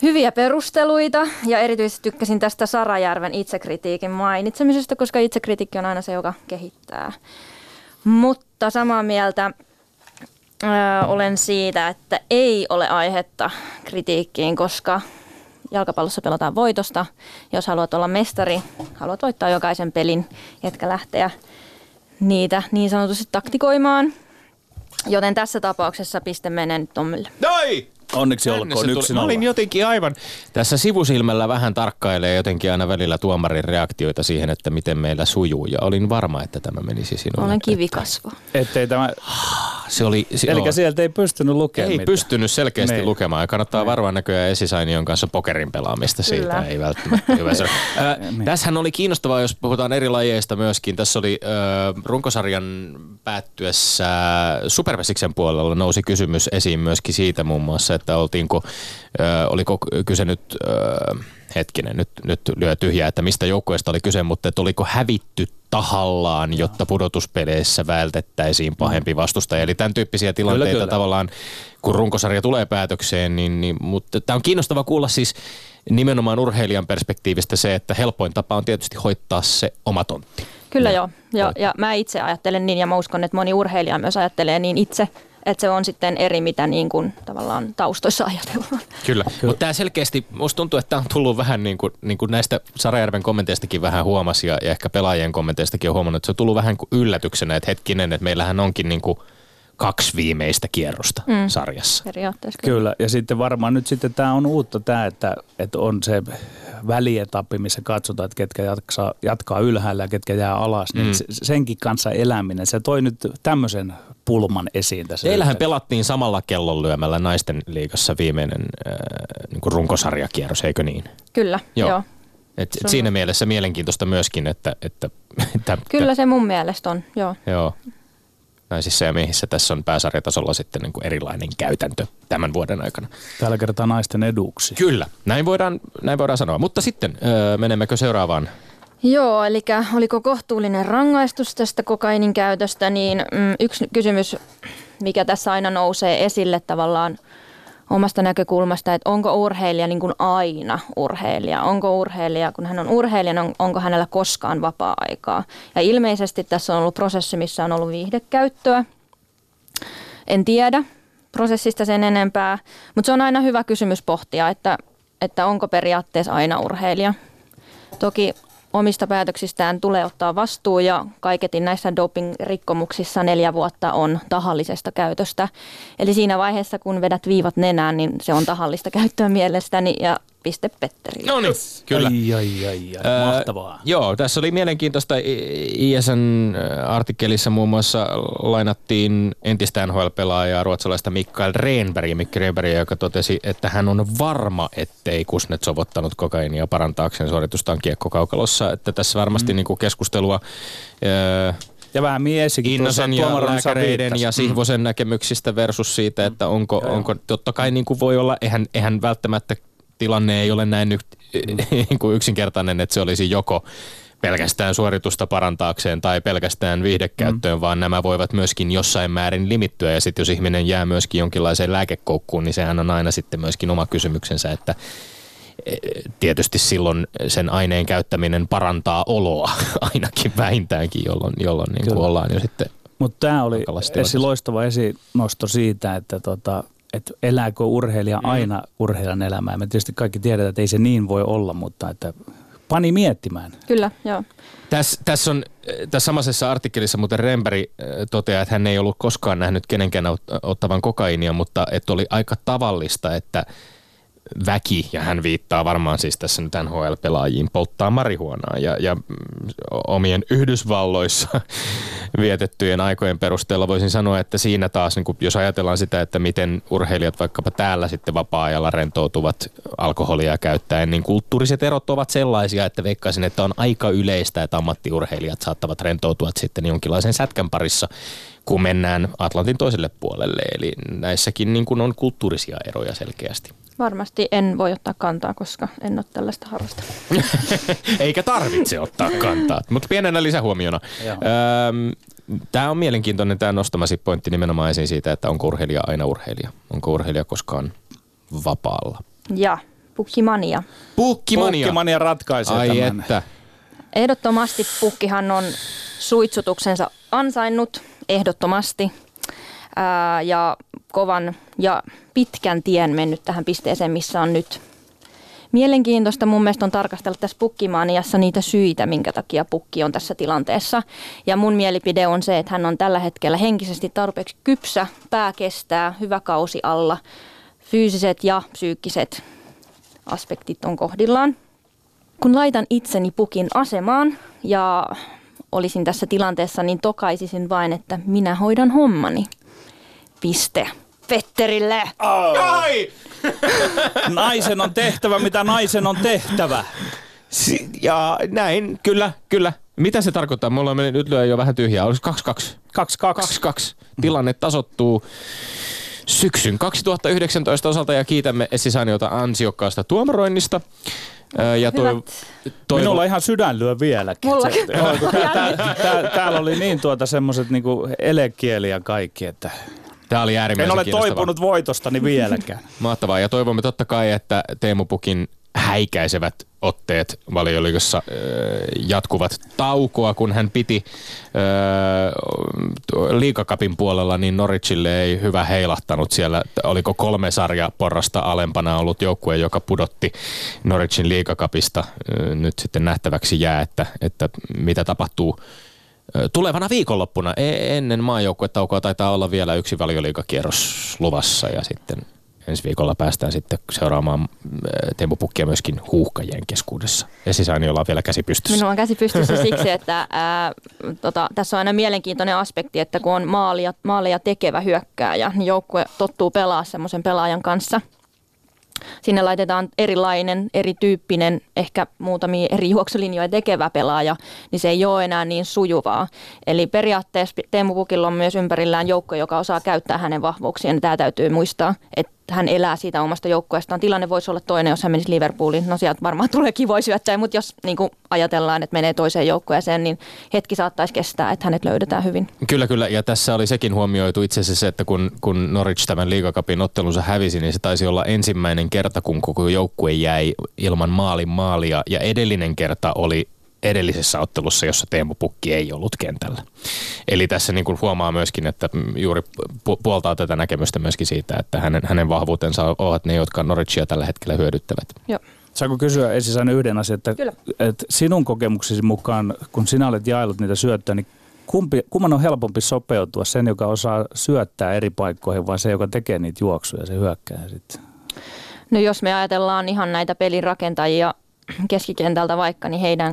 Hyviä perusteluita ja erityisesti tykkäsin tästä Sarajärven itsekritiikin mainitsemisesta, koska itsekritiikki on aina se, joka kehittää. Mutta samaa mieltä ö, olen siitä, että ei ole aihetta kritiikkiin, koska jalkapallossa pelataan voitosta. Jos haluat olla mestari, haluat voittaa jokaisen pelin, etkä lähteä niitä niin sanotusti taktikoimaan. Joten tässä tapauksessa piste menee nyt Tommille. Noi! Onneksi Tänne olkoon se tuli. yksi Mä olin jotenkin aivan tässä sivusilmällä vähän tarkkailee jotenkin aina välillä tuomarin reaktioita siihen, että miten meillä sujuu. Ja olin varma, että tämä menisi sinulle. Olen kivikasvo. Ettei tämä [GASPS] Se oli, se, Eli joo. sieltä ei pystynyt lukemaan ei mitään. pystynyt selkeästi Niin. lukemaan. Ja kannattaa Niin. varoa näköjään Esisainion kanssa pokerin pelaamista siitä. Kyllä. Ei välttämättä hyvä se. Äh. [LAUGHS] Tässähän oli kiinnostavaa, jos puhutaan eri lajeista myöskin. Tässä oli äh, runkosarjan päättyessä Supervesiksen puolella nousi kysymys esiin myöskin siitä muun muassa, että oltiinko, äh, oliko kyse nyt, äh, hetkinen, nyt, nyt lyö tyhjää, että mistä joukkueesta oli kyse, mutta että oliko hävitty tahallaan, jotta pudotuspeleissä vältettäisiin pahempi vastustaja. Eli tämän tyyppisiä tilanteita kyllä. tavallaan, kun runkosarja tulee päätökseen, niin, niin mutta tämä on kiinnostava kuulla siis nimenomaan urheilijan perspektiivistä se, että helpoin tapa on tietysti hoitaa se oma tontti. Kyllä No. joo. Ja, ja mä itse ajattelen niin ja mä uskon, että moni urheilija myös ajattelee niin itse, että se on sitten eri, mitä niin kuin tavallaan taustoissa ajatellaan. Kyllä, mutta tämä selkeästi, musta tuntuu, että tämä on tullut vähän niin kuin, niin kuin näistä Sarajärven kommenteistakin vähän huomasi ja, ja ehkä pelaajien kommenteistakin on huomannut, että se on tullut vähän kuin yllätyksenä, että hetkinen, että meillähän onkin niin kuin kaksi viimeistä kierrosta mm. sarjassa. Periaatteessa kyllä. Kyllä, ja sitten varmaan nyt sitten tämä on uutta tämä, että, että on se välietappi, missä katsotaan, että ketkä jatkaa, jatkaa ylhäällä ja ketkä jää alas. Niin Mm. se- senkin kanssa eläminen, se toi nyt tämmöisen pulman esiin tässä. Teillähän yhteydessä. pelattiin samalla kellonlyömällä naisten liigassa viimeinen äh, niin kuin runkosarjakierros, eikö niin? Kyllä, Joo. joo. Et, et siinä mielessä mielenkiintoista myöskin, että, että, että Kyllä se mun mielestä on, joo. Joo. Naisissa ja miehissä tässä on pääsarjatasolla sitten niin kuin erilainen käytäntö tämän vuoden aikana. Tällä kertaa naisten eduksi. Kyllä, näin voidaan, näin voidaan sanoa. Mutta sitten öö, menemmekö seuraavaan? Joo, eli oliko kohtuullinen rangaistus tästä kokainin käytöstä, niin mm, yksi kysymys, mikä tässä aina nousee esille tavallaan omasta näkökulmasta, että onko urheilija niin kuin aina urheilija? Onko urheilija, kun hän on urheilija, on, onko hänellä koskaan vapaa-aikaa? Ja ilmeisesti tässä on ollut prosessi, missä on ollut viihdekäyttöä. En tiedä prosessista sen enempää, mutta se on aina hyvä kysymys pohtia, että, että onko periaatteessa aina urheilija. Toki omista päätöksistään tulee ottaa vastuu ja kaiketin näissä doping-rikkomuksissa neljä vuotta on tahallisesta käytöstä. Eli siinä vaiheessa, kun vedät viivat nenään, niin se on tahallista käyttöä mielestäni ja piste Petterille. No niin, kyllä. Ai, ai, ai, ai. Öö, Mahtavaa. Joo, tässä oli mielenkiintoista. ISN artikkelissa muun muassa lainattiin entistä NHL-pelaajaa, ruotsalaista Mikael Renberg, Mikki Renberg, joka totesi, että hän on varma, ettei Kusnetsov ottanut kokainia parantaakseen suoritustaan kiekkokaukalossa. Että tässä varmasti mm. niin kuin keskustelua öö, Ja vähän miesikin Innosen ja lääkäreiden ja Sihvosen näkemyksistä versus siitä, että onko, Joo, joo. onko totta kai niin kuin voi olla, eihän, eihän välttämättä tilanne ei ole näin nyt, [LAUGHS] niin kuin yksinkertainen, että se olisi joko pelkästään suoritusta parantaakseen tai pelkästään viihdekäyttöön, mm. vaan nämä voivat myöskin jossain määrin limittyä. Ja sitten jos ihminen jää myöskin jonkinlaiseen lääkekoukkuun, niin sehän on aina sitten myöskin oma kysymyksensä, että eh, tietysti silloin sen aineen käyttäminen parantaa oloa [LAUGHS] ainakin vähintäänkin, jolloin, jolloin niin kuin ollaan jo sitten Mutta tämä oli esi loistava esinosto siitä, että tota, et elääkö urheilija Mm. aina urheilijan elämää. Me tietysti kaikki tiedetään, että ei se niin voi olla, mutta että pani miettimään. Kyllä, joo. Tässä, tässä, on, tässä samaisessa artikkelissa muuten Remberi äh, toteaa, että hän ei ollut koskaan nähnyt kenenkään ot- ottavan kokainia, mutta että oli aika tavallista, että väki, ja hän viittaa varmaan siis tässä nyt NHL-pelaajiin, polttaa marihuonaa. Ja, ja omien Yhdysvalloissa [LAUGHS] vietettyjen aikojen perusteella voisin sanoa, että siinä taas, niin kun, jos ajatellaan sitä, että miten urheilijat vaikkapa täällä sitten vapaa-ajalla rentoutuvat alkoholia käyttäen, niin kulttuuriset erot ovat sellaisia, että veikkaisin, että on aika yleistä, että ammattiurheilijat saattavat rentoutua sitten jonkinlaisen sätkän parissa, kun mennään Atlantin toiselle puolelle. Eli näissäkin niin kuin on kulttuurisia eroja selkeästi. Varmasti en voi ottaa kantaa, koska en ole tällaista harrastanut. [LAUGHS] Eikä tarvitse ottaa kantaa, mutta pienenä lisähuomiona. Joo. Tämä on mielenkiintoinen tämä nostamasi pointti nimenomaan esiin siitä, että onko urheilija aina urheilija. Onko urheilija koskaan vapaalla. Ja pukkimania. Pukkimania. Pukkimania ratkaisee Ai tämän. että. Ehdottomasti pukkihan on suitsutuksensa ansainnut, ehdottomasti. Ää, ja kovan ja pitkän tien mennyt tähän pisteeseen, missä on nyt. Mielenkiintoista mun mielestä on tarkastella tässä pukkimaniassa niitä syitä, minkä takia pukki on tässä tilanteessa. Ja mun mielipide on se, että hän on tällä hetkellä henkisesti tarpeeksi kypsä, pää kestää, hyvä kausi alla, fyysiset ja psyykkiset aspektit on kohdillaan kun laitan itseni pukin asemaan ja olisin tässä tilanteessa, niin tokaisisin vain, että minä hoidan hommani. Piste Petterille. Ai! [LAUGHS] Naisen on tehtävä, mitä naisen on tehtävä. Si- ja näin, kyllä, kyllä. Mitä se tarkoittaa? Mulla meni nyt lyö jo vähän tyhjää. Olisiko 2-2? 2-2. 2-2. Tilanne tasottuu syksyn 2019 osalta ja kiitämme Essi Sainiota ansiokkaasta tuomaroinnista. Ja toi, toivo- Minulla ihan sydän lyö vieläkin. Mullakin. Se- joo, kun tää- tää- tää- Täällä oli niin tuota semmoiset niinku elekieli ja kaikki, että Tämä oli en äärimmäisen ole kiinnostavaa. toipunut voitostani vieläkään. [LAUGHS] Mahtavaa. Ja toivomme totta kai, että Teemu Pukin häikäisevät otteet valioliigassa ö, jatkuvat taukoa, kun hän piti liikakapin puolella, niin Norwichille ei hyvä heilahtanut siellä. Oliko kolme sarja porrasta alempana ollut joukkue, joka pudotti Norwichin liikakapista. Nyt sitten nähtäväksi jää, että, että mitä tapahtuu Tulevana viikonloppuna e- ennen maajoukkuetaukoa taitaa olla vielä yksi valioliikakierros luvassa ja sitten ensi viikolla päästään sitten seuraamaan ö, Teemu Pukkia myöskin huuhkajien keskuudessa. Ja sisääniolla on vielä käsi pystyssä. Minulla on käsi pystyssä siksi, että ää, tota, tässä on aina mielenkiintoinen aspekti, että kun on maalia, maalia tekevä hyökkääjä, niin joukkue tottuu pelaa semmoisen pelaajan kanssa. Sinne laitetaan erilainen, erityyppinen, ehkä muutamia eri juoksulinjoja tekevä pelaaja, niin se ei ole enää niin sujuvaa. Eli periaatteessa Teemu Pukilla on myös ympärillään joukko, joka osaa käyttää hänen vahvuuksiaan. Tämä täytyy muistaa, että hän elää siitä omasta joukkueestaan. Tilanne voisi olla toinen, jos hän menisi Liverpooliin. No sieltä varmaan [LAUGHS] tulee kivoja syöttäjä, mutta jos niin kuin ajatellaan, että menee toiseen joukkueeseen, niin hetki saattaisi kestää, että hänet löydetään hyvin. Kyllä, kyllä. Ja tässä oli sekin huomioitu itse asiassa, että kun, kun Norwich tämän liigakapin ottelunsa hävisi, niin se taisi olla ensimmäinen kerta, kun koko joukkue jäi ilman maalin maalia. Ja edellinen kerta oli edellisessä ottelussa, jossa Teemu Pukki ei ollut kentällä. Eli tässä niin kuin huomaa myöskin, että juuri pu- puoltaa tätä näkemystä myöskin siitä, että hänen, hänen vahvuutensa ovat ne, jotka Norwichia tällä hetkellä hyödyttävät. Joo. Saanko kysyä Esi Saini yhden asian, että, Kyllä. että sinun kokemuksesi mukaan, kun sinä olet jaellut niitä syöttöjä, niin kumpi, kumman on helpompi sopeutua, sen joka osaa syöttää eri paikkoihin vai se, joka tekee niitä juoksuja, se hyökkää sitten? No jos me ajatellaan ihan näitä pelin rakentajia [CLEARS THROAT] keskikentältä vaikka, niin heidän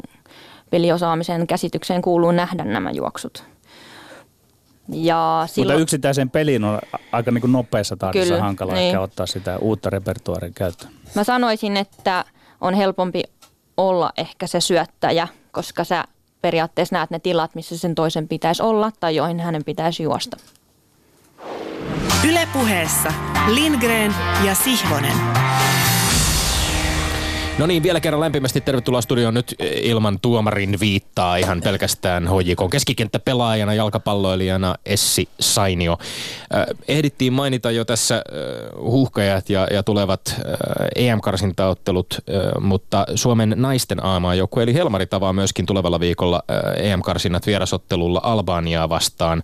peliosaamisen käsitykseen kuuluu nähdä nämä juoksut. Ja Mutta silloin, yksittäisen pelin on aika niin kuin nopeassa tahdissa Kyllä, hankala niin. ehkä ottaa sitä uutta repertuaarin käyttöön. mä sanoisin, että on helpompi olla ehkä se syöttäjä, koska sä periaatteessa näet ne tilat, missä sen toisen pitäisi olla tai joihin hänen pitäisi juosta. Ylepuheessa Lindgren ja Sihvonen. No niin, vielä kerran lämpimästi tervetuloa studioon nyt eh, ilman tuomarin viittaa ihan pelkästään HJK keskikenttäpelaajana, jalkapalloilijana Essi Sainio. Äh, ehdittiin mainita jo tässä äh, huuhkajat ja, ja tulevat EM-karsintaottelut, äh, mutta Suomen naisten AMA-joukkue eli Helmari tavaa myöskin tulevalla viikolla EM-karsinnat vierasottelulla Albaniaa vastaan.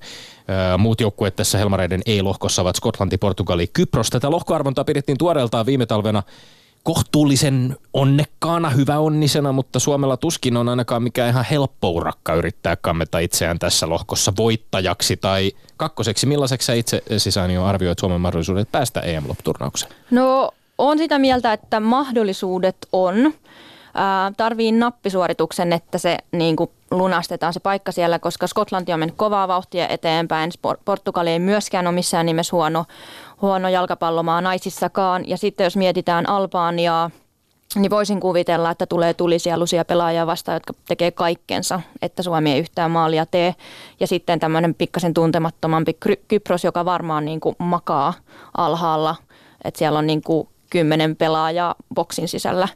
Muut joukkueet tässä Helmareiden ei-lohkossa ovat Skotlanti, Portugali, Kypros. Tätä lohkoarvontaa pidettiin tuoreeltaan viime talvena kohtuullisen onnekkaana, hyväonnisena, mutta Suomella tuskin on ainakaan mikään ihan helppo urakka yrittää kammeta itseään tässä lohkossa voittajaksi tai kakkoseksi. Millaiseksi sä itse sisäni jo arvioit Suomen mahdollisuudet päästä EM-lopputurnaukseen? No on sitä mieltä, että mahdollisuudet on. Ää, tarvii nappisuorituksen, että se niin kuin lunastetaan se paikka siellä, koska Skotlanti on mennyt kovaa vauhtia eteenpäin. Portugali ei myöskään ole missään nimessä huono, huono jalkapallomaa naisissakaan. Ja sitten jos mietitään Albaniaa, niin voisin kuvitella, että tulee tulisieluisia pelaajia vastaan, jotka tekee kaikkensa, että Suomi ei yhtään maalia tee. Ja sitten tämmöinen pikkasen tuntemattomampi Kypros, joka varmaan niin kuin makaa alhaalla, että siellä on niin kuin kymmenen pelaajaa boksin sisällä.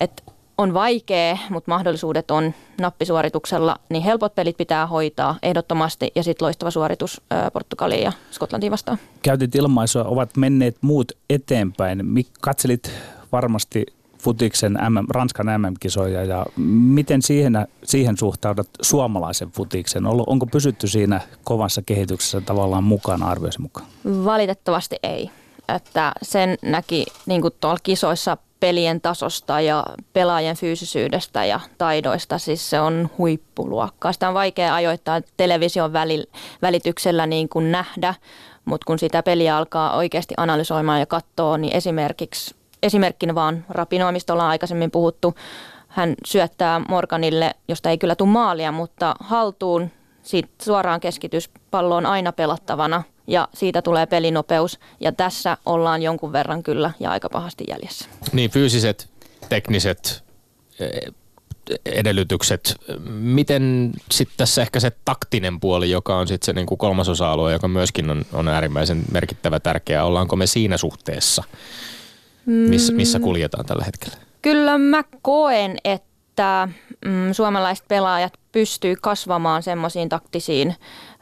Et on vaikea, mutta mahdollisuudet on nappisuorituksella, niin helpot pelit pitää hoitaa ehdottomasti ja sitten loistava suoritus ää, Portugaliin ja Skotlantiin vastaan. Käytit ilmaisua, ovat menneet muut eteenpäin. Katselit varmasti futiksen MM, Ranskan MM-kisoja ja miten siihen, siihen suhtaudut suomalaisen futiksen? Onko pysytty siinä kovassa kehityksessä tavallaan mukana arvioisi mukaan? Valitettavasti ei. Että sen näki niin kuin tuolla kisoissa pelien tasosta ja pelaajien fyysisyydestä ja taidoista. Siis se on huippuluokkaa. Sitä on vaikea ajoittaa television väli, välityksellä niin kuin nähdä, mutta kun sitä peliä alkaa oikeasti analysoimaan ja katsoa, niin esimerkiksi, esimerkkinä vaan Rapinoa, mistä ollaan aikaisemmin puhuttu, hän syöttää Morganille, josta ei kyllä tule maalia, mutta haltuun, siitä suoraan keskitys, pallo on aina pelattavana ja siitä tulee pelinopeus ja tässä ollaan jonkun verran kyllä ja aika pahasti jäljessä. Niin fyysiset, tekniset eh, edellytykset. Miten sitten tässä ehkä se taktinen puoli, joka on sitten se niin kuin kolmas osa-alue, joka myöskin on, on äärimmäisen merkittävä tärkeä. Ollaanko me siinä suhteessa, missä, missä kuljetaan tällä hetkellä? Kyllä mä koen, että mm, suomalaiset pelaajat pystyy kasvamaan semmoisiin taktisiin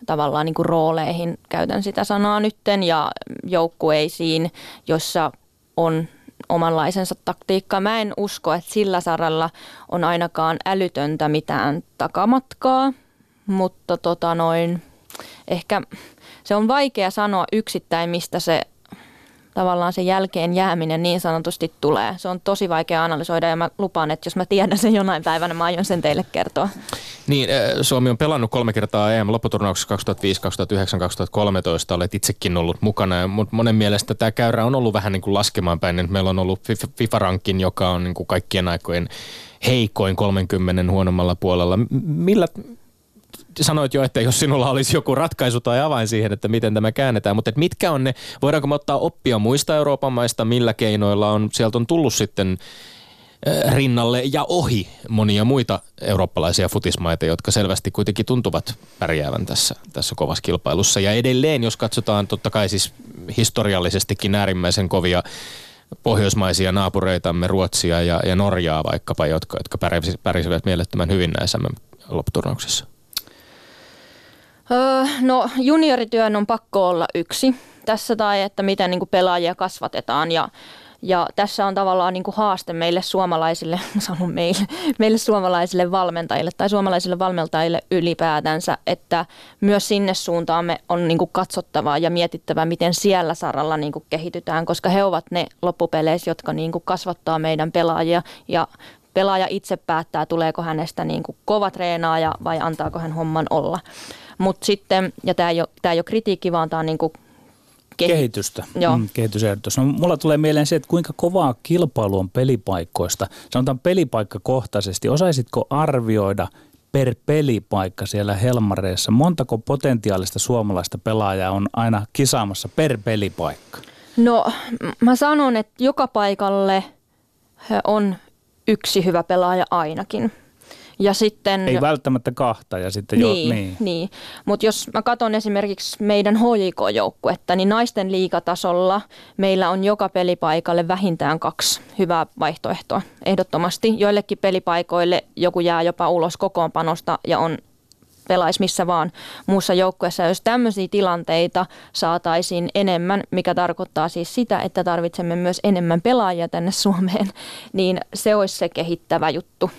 tavallaan niin kuin rooleihin, käytän sitä sanaa nytten, ja joukkueisiin, jossa on omanlaisensa taktiikka. Mä en usko, että sillä saralla on ainakaan älytöntä mitään takamatkaa, mutta tota noin, ehkä se on vaikea sanoa yksittäin, mistä se tavallaan se jälkeen jääminen niin sanotusti tulee. Se on tosi vaikea analysoida ja mä lupaan, että jos mä tiedän sen jonain päivänä, mä aion sen teille kertoa. Niin, Suomi on pelannut kolme kertaa EM-lopputurnauksessa 2005, 2009, 2013. Olet itsekin ollut mukana, mutta monen mielestä tämä käyrä on ollut vähän niin kuin laskemaan päin. Meillä on ollut FIFA-rankin, joka on niin kuin kaikkien aikojen heikoin 30 huonommalla puolella. Millä, sanoit jo, että jos sinulla olisi joku ratkaisu tai avain siihen, että miten tämä käännetään, mutta mitkä on ne, voidaanko me ottaa oppia muista Euroopan maista, millä keinoilla on, sieltä on tullut sitten rinnalle ja ohi monia muita eurooppalaisia futismaita, jotka selvästi kuitenkin tuntuvat pärjäävän tässä, tässä kovassa kilpailussa. Ja edelleen, jos katsotaan totta kai siis historiallisestikin äärimmäisen kovia pohjoismaisia naapureitamme, Ruotsia ja, ja Norjaa vaikkapa, jotka, jotka pärjäsivät mielettömän hyvin näissä lopputurnauksissa. Öö, no juniorityön on pakko olla yksi tässä tai että miten niin kuin pelaajia kasvatetaan ja ja tässä on tavallaan niin kuin haaste meille suomalaisille, [LAUGHS] sanon meille, meille suomalaisille valmentajille tai suomalaisille valmentajille ylipäätänsä, että myös sinne suuntaan me on niin kuin katsottavaa ja mietittävä, miten siellä saralla niin kuin kehitytään, koska he ovat ne loppupeleissä, jotka niin kuin kasvattaa meidän pelaajia ja pelaaja itse päättää, tuleeko hänestä niin kuin kova treenaaja vai antaako hän homman olla. Mutta sitten, ja tämä ei, ole, tämä ei ole kritiikki, vaan tämä on niin kuin kehitystä. Joo. Mm, kehitysehdotus. No, mulla tulee mieleen se, että kuinka kovaa kilpailu on pelipaikkoista. Sanotaan pelipaikkakohtaisesti. Osaisitko arvioida per pelipaikka siellä Helmareissa? Montako potentiaalista suomalaista pelaajaa on aina kisaamassa per pelipaikka? No mä sanon, että joka paikalle on yksi hyvä pelaaja ainakin. Ja sitten, Ei välttämättä kahta. Ja sitten niin, jo, niin. niin. mutta jos mä katson esimerkiksi meidän HJK-joukkuetta, niin naisten liikatasolla meillä on joka pelipaikalle vähintään kaksi hyvää vaihtoehtoa ehdottomasti. Joillekin pelipaikoille joku jää jopa ulos kokoonpanosta ja on pelaisi missä vaan muussa joukkueessa. Jos tämmöisiä tilanteita saataisiin enemmän, mikä tarkoittaa siis sitä, että tarvitsemme myös enemmän pelaajia tänne Suomeen, niin se olisi se kehittävä juttu.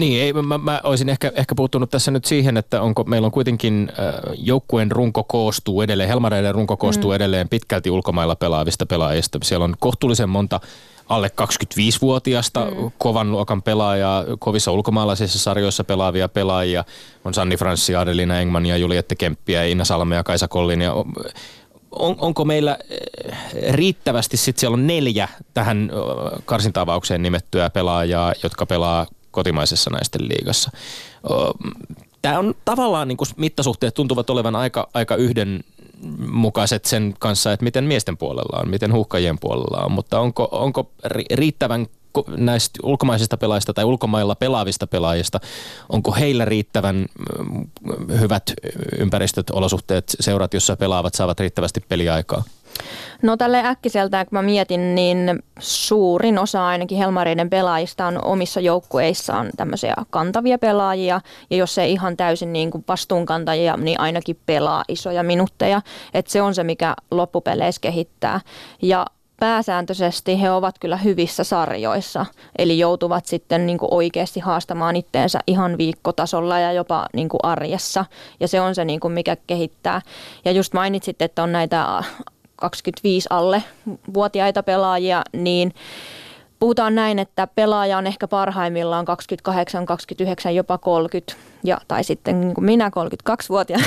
Niin, ei, mä, mä olisin ehkä, ehkä puuttunut tässä nyt siihen, että onko meillä on kuitenkin äh, joukkueen runko koostuu edelleen, Helmareiden runko koostuu mm. edelleen pitkälti ulkomailla pelaavista pelaajista. Siellä on kohtuullisen monta alle 25-vuotiaasta mm. kovan luokan pelaajaa, kovissa ulkomaalaisissa sarjoissa pelaavia pelaajia. On Sanni Franssi, Adelina Engman ja Juliette Kemppiä, Inna Salme ja Kaisa Kollin. Ja on, onko meillä äh, riittävästi, sitten siellä on neljä tähän äh, karsintavaukseen nimettyä pelaajaa, jotka pelaa kotimaisessa naisten liigassa. Tämä on tavallaan niin kuin mittasuhteet tuntuvat olevan aika, aika yhdenmukaiset sen kanssa, että miten miesten puolella on, miten huuhkajien puolella on, mutta onko, onko riittävän näistä ulkomaisista pelaajista tai ulkomailla pelaavista pelaajista, onko heillä riittävän hyvät ympäristöt, olosuhteet, seurat, jossa pelaavat, saavat riittävästi peliaikaa? No tälle äkkiseltään, kun mä mietin, niin suurin osa ainakin Helmareiden pelaajista on omissa joukkueissaan tämmöisiä kantavia pelaajia. Ja jos ei ihan täysin niin kuin vastuunkantajia, niin ainakin pelaa isoja minuutteja. Että se on se, mikä loppupeleissä kehittää. Ja pääsääntöisesti he ovat kyllä hyvissä sarjoissa, eli joutuvat sitten niin kuin oikeasti haastamaan itteensä ihan viikkotasolla ja jopa niin kuin arjessa, ja se on se, niin kuin mikä kehittää. Ja just mainitsit, että on näitä 25 alle vuotiaita pelaajia, niin puhutaan näin, että pelaaja on ehkä parhaimmillaan 28, 29, jopa 30, ja, tai sitten niin kuin minä 32-vuotiaana,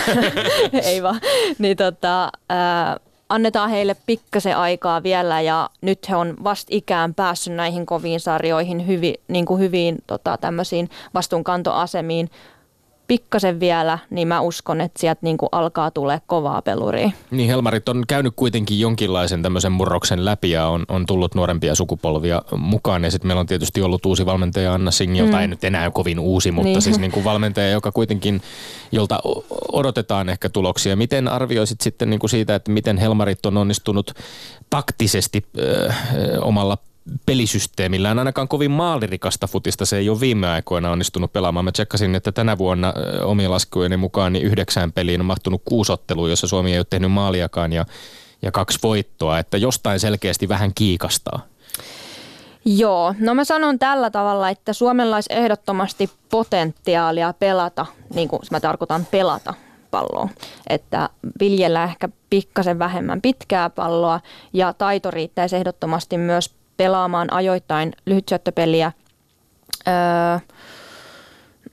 [LAUGHS] ei vaan, niin tota, ää, annetaan heille pikkasen aikaa vielä ja nyt he on vast ikään päässyt näihin koviin sarjoihin, hyvi, niin kuin hyviin tota, tämmöisiin vastuunkantoasemiin pikkasen vielä, niin mä uskon, että sieltä niin kuin alkaa tulee kovaa peluria. Niin Helmarit on käynyt kuitenkin jonkinlaisen tämmöisen murroksen läpi ja on, on tullut nuorempia sukupolvia mukaan. Ja sitten meillä on tietysti ollut uusi valmentaja Anna Singh, jolta mm. ei nyt enää kovin uusi, mutta niin. siis niin kuin valmentaja, joka kuitenkin, jolta odotetaan ehkä tuloksia. Miten arvioisit sitten niin kuin siitä, että miten Helmarit on onnistunut taktisesti ö, omalla pelisysteemillään ainakaan kovin maalirikasta futista se ei ole viime aikoina onnistunut pelaamaan. Mä tsekkasin, että tänä vuonna omien laskujeni mukaan niin yhdeksään peliin on mahtunut kuusotteluun, jossa Suomi ei ole tehnyt maaliakaan ja, ja kaksi voittoa, että jostain selkeästi vähän kiikastaa. Joo, no mä sanon tällä tavalla, että Suomella olisi ehdottomasti potentiaalia pelata, niin kuin mä tarkoitan pelata palloa. Että viljellä ehkä pikkasen vähemmän pitkää palloa ja taito riittäisi ehdottomasti myös pelaamaan ajoittain lyhytsyöttöpeliä. Öö,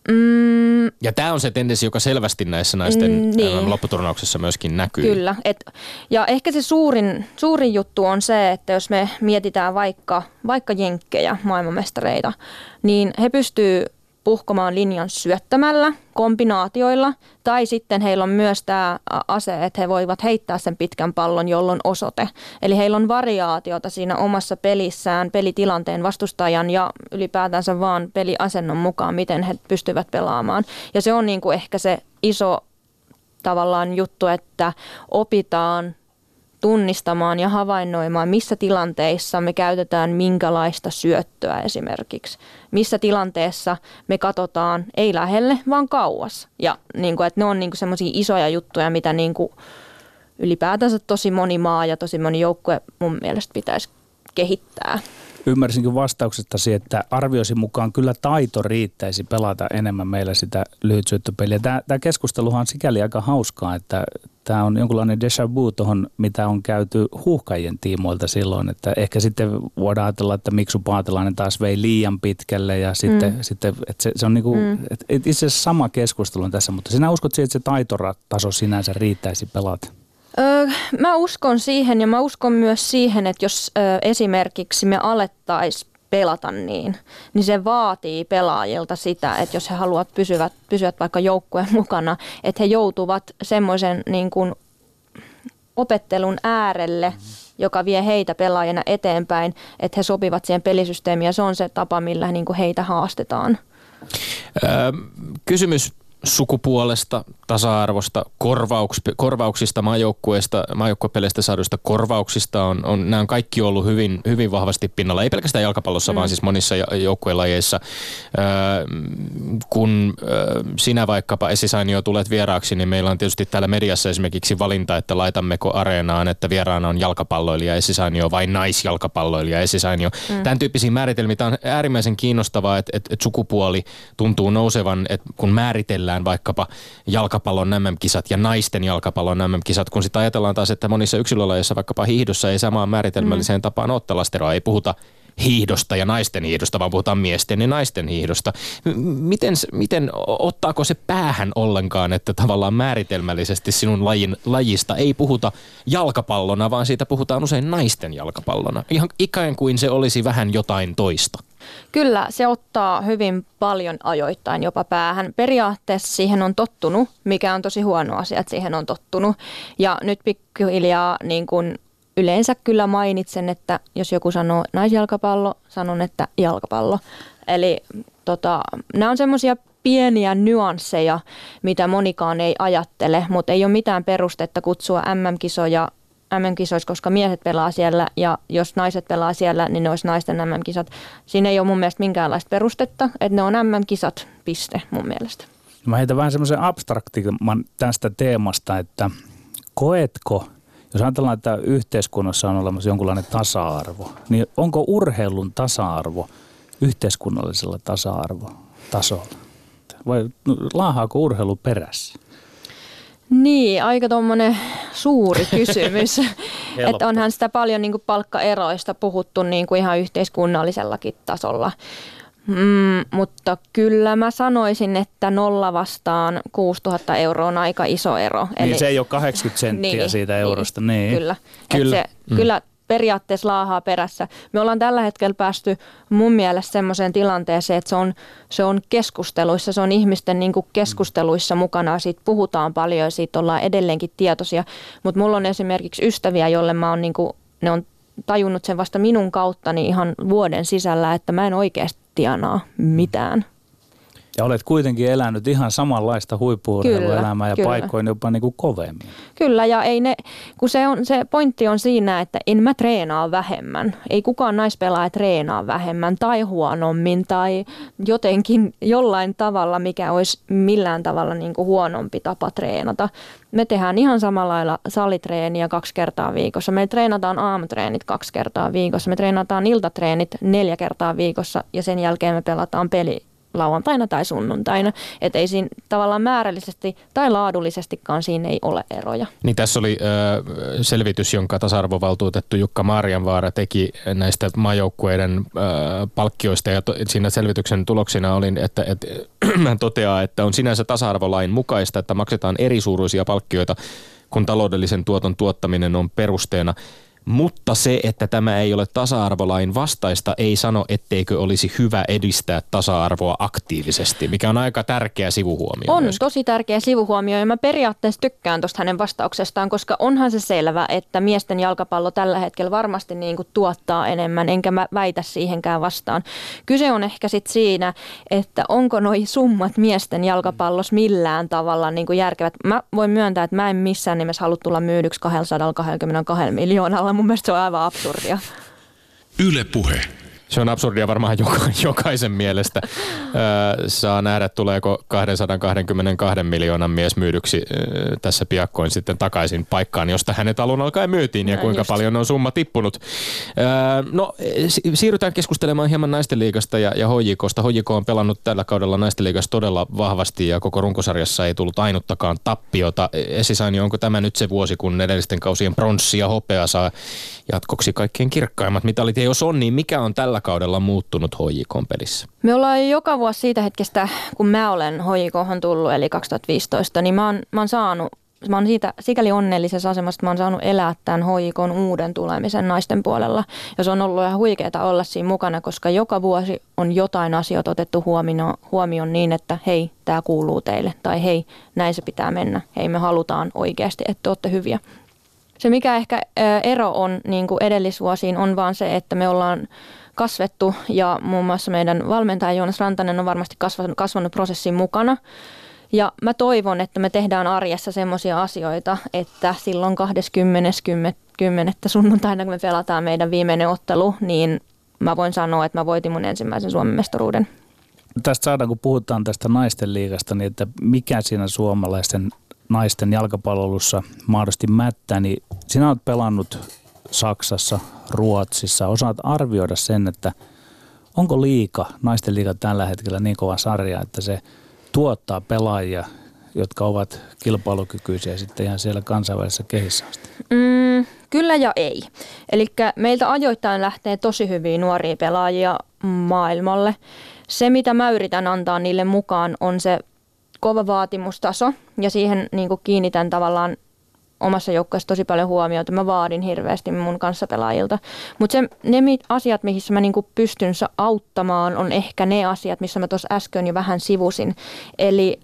Mm, ja tämä on se tendenssi, joka selvästi näissä naisten mm, niin. lopputurnauksessa myöskin näkyy. Kyllä. Et, ja ehkä se suurin, suurin juttu on se, että jos me mietitään vaikka, vaikka jenkkejä, maailmanmestareita, niin he pystyvät puhkomaan linjan syöttämällä, kombinaatioilla, tai sitten heillä on myös tämä ase, että he voivat heittää sen pitkän pallon, jolloin osoite. Eli heillä on variaatiota siinä omassa pelissään, pelitilanteen vastustajan ja ylipäätänsä vaan peliasennon mukaan, miten he pystyvät pelaamaan. Ja se on niin kuin ehkä se iso tavallaan juttu, että opitaan tunnistamaan ja havainnoimaan, missä tilanteissa me käytetään minkälaista syöttöä esimerkiksi. Missä tilanteessa me katsotaan ei lähelle, vaan kauas. Ja niin kuin, että ne on niin semmoisia isoja juttuja, mitä niin kuin ylipäätänsä tosi moni maa ja tosi moni joukkue mun mielestä pitäisi kehittää ymmärsinkin vastauksestasi, että arvioisin mukaan kyllä taito riittäisi pelata enemmän meillä sitä lyhytsyöttöpeliä. Tämä, tämä keskusteluhan on sikäli aika hauskaa, että tämä on jonkunlainen déjà vu tuohon, mitä on käyty huuhkajien tiimoilta silloin, että ehkä sitten voidaan ajatella, että Miksu Paatelainen taas vei liian pitkälle ja sitten, mm. sitten että se, se on niinku, mm. että itse asiassa sama keskustelu on tässä, mutta sinä uskot siihen, että se taitotaso sinänsä riittäisi pelata? Mä uskon siihen ja mä uskon myös siihen, että jos ö, esimerkiksi me alettaisiin pelata niin, niin se vaatii pelaajilta sitä, että jos he haluavat pysyä, pysyä vaikka joukkueen mukana, että he joutuvat semmoisen niin kuin opettelun äärelle, joka vie heitä pelaajina eteenpäin, että he sopivat siihen pelisysteemiin ja se on se tapa, millä niin kuin heitä haastetaan. Öö, kysymys sukupuolesta, tasa-arvosta, korvauks, korvauksista, maajoukkueista, maajoukkuepeleistä saaduista korvauksista on, on, nämä on kaikki ollut hyvin, hyvin vahvasti pinnalla. Ei pelkästään jalkapallossa, mm. vaan siis monissa joukkuelajeissa. Öö, kun öö, sinä vaikkapa Esisainio tulet vieraaksi, niin meillä on tietysti täällä mediassa esimerkiksi valinta, että laitammeko areenaan, että vieraana on jalkapalloilija Esisainio vai naisjalkapalloilija Esisainio. Mm. Tämän tyyppisiä määritelmiä on äärimmäisen kiinnostavaa, että, että, että sukupuoli tuntuu nousevan, että kun määritellään vaikkapa jalkapallon MM-kisat ja naisten jalkapallon MM-kisat, kun sitten ajatellaan taas, että monissa yksilölajeissa vaikkapa hiihdossa ei samaan määritelmälliseen mm. tapaan ole tällaista ei puhuta hiihdosta ja naisten hiihdosta, vaan puhutaan miesten ja naisten hiihdosta. Miten, miten ottaako se päähän ollenkaan, että tavallaan määritelmällisesti sinun lajin, lajista ei puhuta jalkapallona, vaan siitä puhutaan usein naisten jalkapallona. Ihan ikään kuin se olisi vähän jotain toista. Kyllä, se ottaa hyvin paljon ajoittain jopa päähän. Periaatteessa siihen on tottunut, mikä on tosi huono asia, että siihen on tottunut. Ja nyt pikkuhiljaa niin kun yleensä kyllä mainitsen, että jos joku sanoo naisjalkapallo, sanon, että jalkapallo. Eli tota, nämä on semmoisia pieniä nyansseja, mitä monikaan ei ajattele, mutta ei ole mitään perustetta kutsua MM-kisoja MM-kisoissa, koska miehet pelaa siellä ja jos naiset pelaa siellä, niin ne olisi naisten MM-kisat. Siinä ei ole mun mielestä minkäänlaista perustetta, että ne on MM-kisat, piste mun mielestä. Mä heitän vähän semmoisen abstraktiman tästä teemasta, että koetko, jos ajatellaan, että yhteiskunnassa on olemassa jonkunlainen tasa-arvo, niin onko urheilun tasa-arvo yhteiskunnallisella tasa-arvo tasolla? Vai laahaako urheilu perässä? Niin, aika tuommoinen suuri [LAUGHS] kysymys. että onhan sitä paljon niin kuin palkkaeroista puhuttu niin kuin ihan yhteiskunnallisellakin tasolla. Mm, mutta kyllä mä sanoisin, että nolla vastaan 6000 euroa on aika iso ero. Niin Eli, se ei ole 80 senttiä [LAUGHS] niin, siitä eurosta. Niin, niin. Kyllä. kyllä. Se, mm. kyllä periaatteessa laahaa perässä. Me ollaan tällä hetkellä päästy mun mielestä semmoiseen tilanteeseen, että se on, se on keskusteluissa, se on ihmisten niin kuin keskusteluissa mukana. Siitä puhutaan paljon ja siitä ollaan edelleenkin tietoisia. Mutta mulla on esimerkiksi ystäviä, jolle mä oon niin kuin, ne on tajunnut sen vasta minun kauttani ihan vuoden sisällä, että mä en oikeasti tienaa mitään. Ja olet kuitenkin elänyt ihan samanlaista huippuurheiluelämää ja kyllä. paikoin jopa niin kuin kovemmin. Kyllä ja ei ne, kun se, on, se pointti on siinä, että en mä treenaa vähemmän. Ei kukaan naispelaaja treenaa vähemmän tai huonommin tai jotenkin jollain tavalla, mikä olisi millään tavalla niin kuin huonompi tapa treenata. Me tehdään ihan samalla lailla salitreeniä kaksi kertaa viikossa. Me treenataan aamutreenit kaksi kertaa viikossa. Me treenataan iltatreenit neljä kertaa viikossa ja sen jälkeen me pelataan peli lauantaina tai sunnuntaina. Että ei siinä tavallaan määrällisesti tai laadullisestikaan siinä ei ole eroja. Niin tässä oli ö, selvitys, jonka tasa-arvovaltuutettu Jukka Maarianvaara teki näistä maajoukkueiden ö, palkkioista ja to, siinä selvityksen tuloksena oli, että, että [CLEARS THROAT] hän toteaa, että on sinänsä tasa-arvolain mukaista, että maksetaan erisuuruisia palkkioita, kun taloudellisen tuoton tuottaminen on perusteena – mutta se, että tämä ei ole tasa-arvolain vastaista, ei sano, etteikö olisi hyvä edistää tasa-arvoa aktiivisesti, mikä on aika tärkeä sivuhuomio. On myöskin. tosi tärkeä sivuhuomio ja mä periaatteessa tykkään tuosta hänen vastauksestaan, koska onhan se selvä, että miesten jalkapallo tällä hetkellä varmasti niin kuin tuottaa enemmän, enkä mä väitä siihenkään vastaan. Kyse on ehkä sitten siinä, että onko noi summat miesten jalkapallossa millään tavalla niin kuin järkevät. Mä voin myöntää, että mä en missään nimessä halua tulla myydyksi 222 miljoonalla mun mielestä se on aivan absurdia. Yle Puhe. Se on absurdia varmaan joka, [LAUGHS] jokaisen mielestä. Öö, saa nähdä, tuleeko 222 miljoonan mies myydyksi öö, tässä piakkoin sitten takaisin paikkaan, josta hänet alun alkaen myytiin ja kuinka just. paljon on summa tippunut. Öö, no, siirrytään keskustelemaan hieman naisten liigasta ja, ja HJKsta. HJK on pelannut tällä kaudella naisten liigassa todella vahvasti ja koko runkosarjassa ei tullut ainuttakaan tappiota. Esisaini, onko tämä nyt se vuosi, kun edellisten kausien pronssi ja hopea saa jatkoksi kaikkein kirkkaimmat mitalit? Ja jos on, niin mikä on tällä kaudella muuttunut HJK pelissä? Me ollaan joka vuosi siitä hetkestä, kun mä olen HJK tullut, eli 2015, niin mä oon, mä oon saanut mä oon siitä sikäli onnellisessa asemassa, että mä oon saanut elää tämän HJK uuden tulemisen naisten puolella. Ja se on ollut ihan huikeaa olla siinä mukana, koska joka vuosi on jotain asioita otettu huomioon, huomioon niin, että hei, tämä kuuluu teille. Tai hei, näin se pitää mennä. Hei, me halutaan oikeasti, että olette hyviä. Se mikä ehkä ero on niin kuin edellisvuosiin on vaan se, että me ollaan kasvettu ja muun muassa meidän valmentaja Joonas Rantanen on varmasti kasvanut, kasvanut prosessin mukana. Ja mä toivon, että me tehdään arjessa semmoisia asioita, että silloin 20.10. sunnuntaina, kun me pelataan meidän viimeinen ottelu, niin mä voin sanoa, että mä voitin mun ensimmäisen Suomen mestaruuden. Tästä saadaan, kun puhutaan tästä naisten liigasta, niin että mikä siinä suomalaisten naisten jalkapallossa mahdollisesti mättä, niin sinä olet pelannut Saksassa, Ruotsissa. Osaat arvioida sen, että onko liika, naisten liika tällä hetkellä niin kova sarja, että se tuottaa pelaajia, jotka ovat kilpailukykyisiä sitten ihan siellä kansainvälisessä kehissä asti? Mm, kyllä ja ei. Eli meiltä ajoittain lähtee tosi hyviä nuoria pelaajia maailmalle. Se, mitä mä yritän antaa niille mukaan, on se kova vaatimustaso ja siihen niin kuin kiinnitän tavallaan omassa joukkueessa tosi paljon huomiota. Mä vaadin hirveästi mun kanssapelaajilta. Mutta ne asiat, missä mä niinku pystyn auttamaan, on ehkä ne asiat, missä mä tuossa äsken jo vähän sivusin. Eli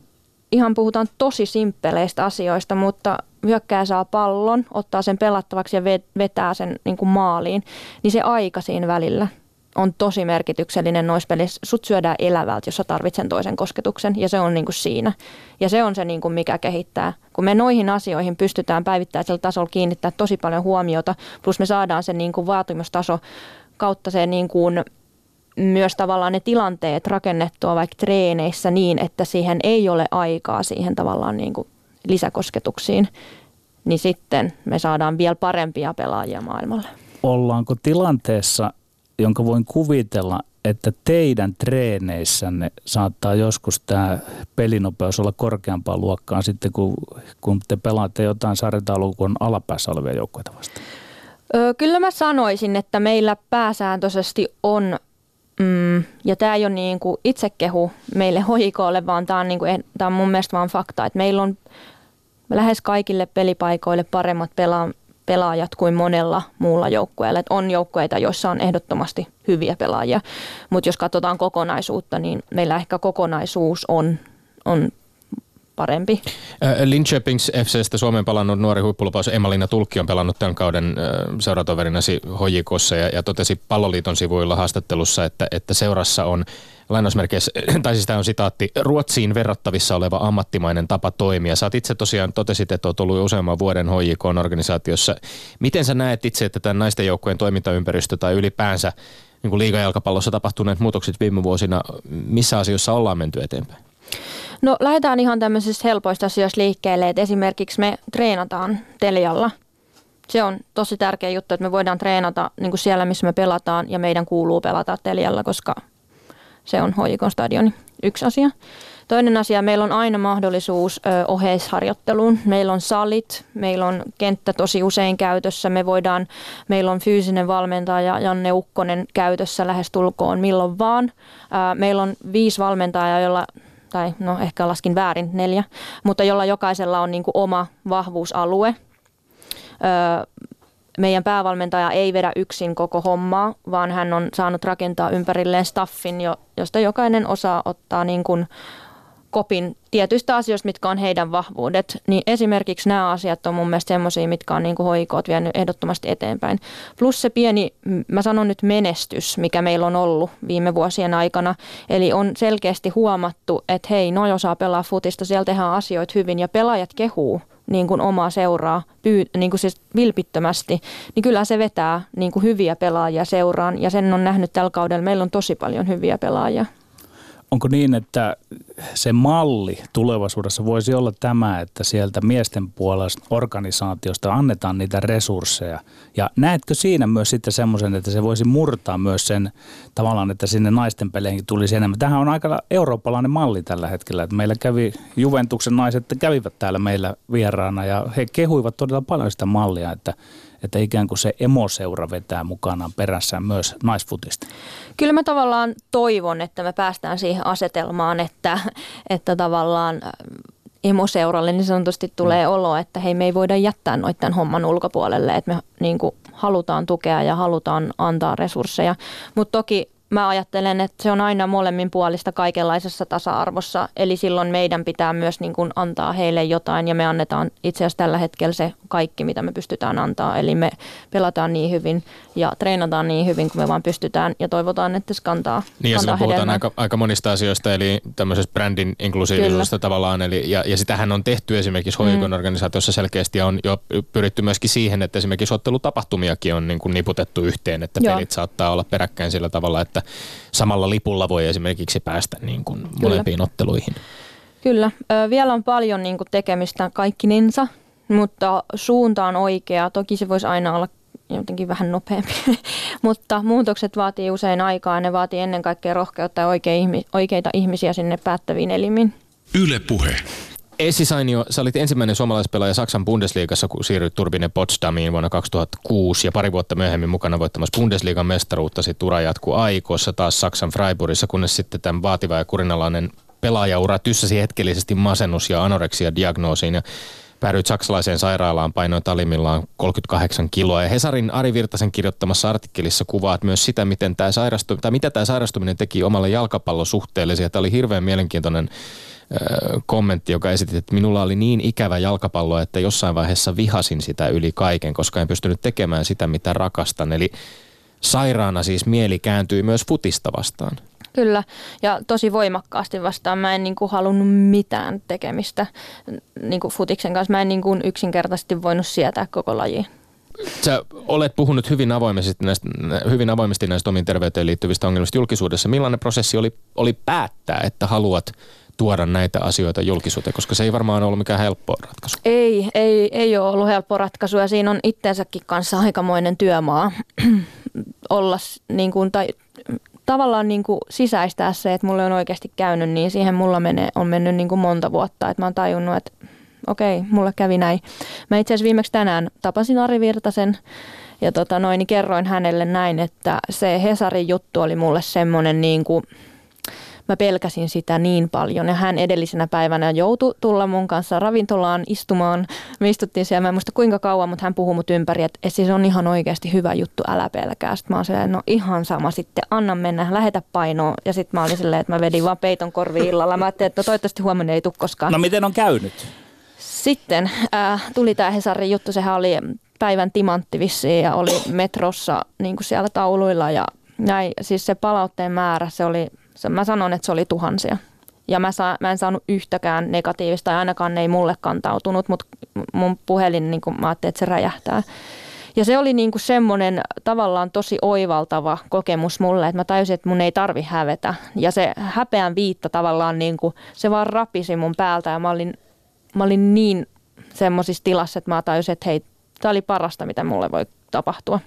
ihan puhutaan tosi simppeleistä asioista, mutta hyökkää saa pallon, ottaa sen pelattavaksi ja vetää sen niin kuin maaliin, niin se aika siinä välillä – on tosi merkityksellinen noissa pelissä. Sut syödään elävältä, jos sä toisen kosketuksen ja se on niin kuin siinä. Ja se on se, niin kuin mikä kehittää. Kun me noihin asioihin pystytään päivittäisellä tasolla kiinnittää tosi paljon huomiota, plus me saadaan se niin kuin vaatimustaso kautta se niin kuin myös tavallaan ne tilanteet rakennettua vaikka treeneissä niin, että siihen ei ole aikaa siihen tavallaan niin kuin lisäkosketuksiin, niin sitten me saadaan vielä parempia pelaajia maailmalle. Ollaanko tilanteessa, jonka voin kuvitella, että teidän treeneissänne saattaa joskus tämä pelinopeus olla korkeampaa luokkaa sitten, kun, kun te pelaatte jotain sarjataulua kuin alapäässä olevia joukkoita vastaan? Kyllä mä sanoisin, että meillä pääsääntöisesti on, mm, ja tämä ei ole niin kuin itsekehu meille hoikoille, vaan tämä on, niin kuin, on mun mielestä vaan fakta, että meillä on lähes kaikille pelipaikoille paremmat pela- pelaajat kuin monella muulla joukkueella. Et on joukkueita, joissa on ehdottomasti hyviä pelaajia, mutta jos katsotaan kokonaisuutta, niin meillä ehkä kokonaisuus on, on parempi. Linköpings FCstä Suomen pelannut nuori huippulupaus Emma-Liina Tulkki on pelannut tämän kauden seuratoverinasi Hojikossa ja, ja totesi Palloliiton sivuilla haastattelussa, että, että seurassa on lainausmerkeissä, [CLEARS THROAT] tai siis tämä on sitaatti, Ruotsiin verrattavissa oleva ammattimainen tapa toimia. Sä itse tosiaan totesit, että olet ollut useamman vuoden HJKn organisaatiossa. Miten sä näet itse, että tämän naisten joukkojen toimintaympäristö tai ylipäänsä niin kuin liigajalkapallossa tapahtuneet muutokset viime vuosina, missä asioissa ollaan menty eteenpäin? No lähdetään ihan tämmöisistä helpoista asioista liikkeelle, että esimerkiksi me treenataan Telialla. Se on tosi tärkeä juttu, että me voidaan treenata niin kuin siellä, missä me pelataan ja meidän kuuluu pelata Telialla, koska se on hoikon stadioni. Yksi asia. Toinen asia, meillä on aina mahdollisuus oheisharjoitteluun. Meillä on salit, meillä on kenttä tosi usein käytössä. Me voidaan, meillä on fyysinen valmentaja Janne Ukkonen käytössä lähes tulkoon milloin vaan. Meillä on viisi valmentajaa, jolla tai no ehkä laskin väärin neljä, mutta jolla jokaisella on niin kuin oma vahvuusalue. Meidän päävalmentaja ei vedä yksin koko hommaa, vaan hän on saanut rakentaa ympärilleen staffin, josta jokainen osaa ottaa niin kuin kopin tietyistä asioista, mitkä on heidän vahvuudet, niin esimerkiksi nämä asiat on mun mielestä semmoisia, mitkä on niin hoikoot vienyt ehdottomasti eteenpäin. Plus se pieni, mä sanon nyt menestys, mikä meillä on ollut viime vuosien aikana, eli on selkeästi huomattu, että hei, noi osaa pelaa futista, siellä tehdään asioita hyvin ja pelaajat kehuu niin kuin omaa seuraa pyy, niin kuin siis vilpittömästi, niin kyllä se vetää niin kuin hyviä pelaajia seuraan ja sen on nähnyt tällä kaudella. Meillä on tosi paljon hyviä pelaajia. Onko niin, että se malli tulevaisuudessa voisi olla tämä, että sieltä miesten puolesta organisaatiosta annetaan niitä resursseja? Ja näetkö siinä myös sitten semmoisen, että se voisi murtaa myös sen tavallaan, että sinne naisten peleihin tulisi enemmän? Tähän on aika eurooppalainen malli tällä hetkellä, että meillä kävi Juventuksen naiset kävivät täällä meillä vieraana ja he kehuivat todella paljon sitä mallia, että että ikään kuin se emoseura vetää mukanaan perässään myös naisfutista? Kyllä mä tavallaan toivon, että me päästään siihen asetelmaan, että, että tavallaan äh, emoseuralle niin sanotusti tulee mm. olo, että hei me ei voida jättää noiden homman ulkopuolelle, että me niin kuin, halutaan tukea ja halutaan antaa resursseja. Mutta toki mä ajattelen, että se on aina molemmin puolista kaikenlaisessa tasa-arvossa, eli silloin meidän pitää myös niin kuin antaa heille jotain ja me annetaan itse asiassa tällä hetkellä se kaikki, mitä me pystytään antaa, eli me pelataan niin hyvin ja treenataan niin hyvin kuin me vaan pystytään ja toivotaan, että se kantaa Niin ja kantaa puhutaan aika, aika monista asioista, eli tämmöisestä brändin inklusiivisuudesta tavallaan, eli, ja, ja sitähän on tehty esimerkiksi hoikon mm. organisaatiossa selkeästi ja on jo pyritty myöskin siihen, että esimerkiksi ottelutapahtumiakin on niin kuin niputettu yhteen, että Joo. pelit saattaa olla peräkkäin sillä tavalla, että samalla lipulla voi esimerkiksi päästä niin kuin molempiin otteluihin. Kyllä. Ö, vielä on paljon niin kuin tekemistä kaikkinensa, mutta suunta on oikea. Toki se voisi aina olla jotenkin vähän nopeampi, [LAUGHS] mutta muutokset vaatii usein aikaa. Ne vaatii ennen kaikkea rohkeutta ja oikeita ihmisiä sinne päättäviin elimiin. Yle puhe. Essi Sainio, sä olit ensimmäinen suomalaispelaaja Saksan Bundesliigassa, kun siirryit Turbine Potsdamiin vuonna 2006 ja pari vuotta myöhemmin mukana voittamassa Bundesliigan mestaruutta. Sitten ura jatkuu Aikossa taas Saksan Freiburgissa, kunnes sitten tämän vaativa ja kurinalainen pelaajaura tyssäsi hetkellisesti masennus- ja anoreksia-diagnoosiin. Ja päädyit saksalaiseen sairaalaan, painoin talimillaan 38 kiloa. Ja Hesarin Ari Virtasen kirjoittamassa artikkelissa kuvaat myös sitä, miten tämä sairastu, tai mitä tämä sairastuminen teki omalle jalkapallosuhteellesi. Tämä oli hirveän mielenkiintoinen kommentti, joka esitti, että minulla oli niin ikävä jalkapallo, että jossain vaiheessa vihasin sitä yli kaiken, koska en pystynyt tekemään sitä, mitä rakastan. Eli sairaana siis mieli kääntyi myös futista vastaan. Kyllä, ja tosi voimakkaasti vastaan. Mä en niin kuin halunnut mitään tekemistä niin kuin futiksen kanssa. Mä en niin kuin yksinkertaisesti voinut sietää koko lajiin. Sä olet puhunut hyvin avoimesti näistä, hyvin avoimesti näistä omiin terveyteen liittyvistä ongelmista julkisuudessa. Millainen prosessi oli, oli päättää, että haluat tuoda näitä asioita julkisuuteen, koska se ei varmaan ollut mikään helppo ratkaisu. Ei, ei, ei ole ollut helppo ratkaisu ja siinä on itsensäkin kanssa aikamoinen työmaa [CLEARS THROAT] olla niin kuin, tai tavallaan niin kuin sisäistää se, että mulle on oikeasti käynyt, niin siihen mulla menee, on mennyt niin kuin monta vuotta, että mä oon tajunnut, että okei, mulle kävi näin. Mä itse asiassa viimeksi tänään tapasin Ari Virtasen ja tota noin, niin kerroin hänelle näin, että se Hesarin juttu oli mulle semmoinen niin kuin – mä pelkäsin sitä niin paljon. Ja hän edellisenä päivänä joutui tulla mun kanssa ravintolaan istumaan. Me istuttiin siellä, mä en muista kuinka kauan, mutta hän puhui mut ympäri, että siis on ihan oikeasti hyvä juttu, älä pelkää. Sitten mä oon no ihan sama sitten, anna mennä, lähetä painoa. Ja sitten mä olin silleen, että mä vedin vaan peiton korvi illalla. Mä ajattelin, että no toivottavasti huomenna ei tule koskaan. No miten on käynyt? Sitten äh, tuli tämä Hesarin juttu, sehän oli päivän timantti vissiin ja oli metrossa niin kuin siellä tauluilla ja näin. Siis se palautteen määrä, se oli, mä sanon, että se oli tuhansia. Ja mä, saa, mä en saanut yhtäkään negatiivista, tai ainakaan ne ei mulle kantautunut, mutta mun puhelin, niin kuin mä ajattelin, että se räjähtää. Ja se oli niin kuin semmoinen tavallaan tosi oivaltava kokemus mulle, että mä täysin, että mun ei tarvi hävetä. Ja se häpeän viitta tavallaan, niin kuin, se vaan rapisi mun päältä ja mä olin, mä olin niin semmoisissa tilassa, että mä tajusin, että hei, tämä oli parasta, mitä mulle voi tapahtua.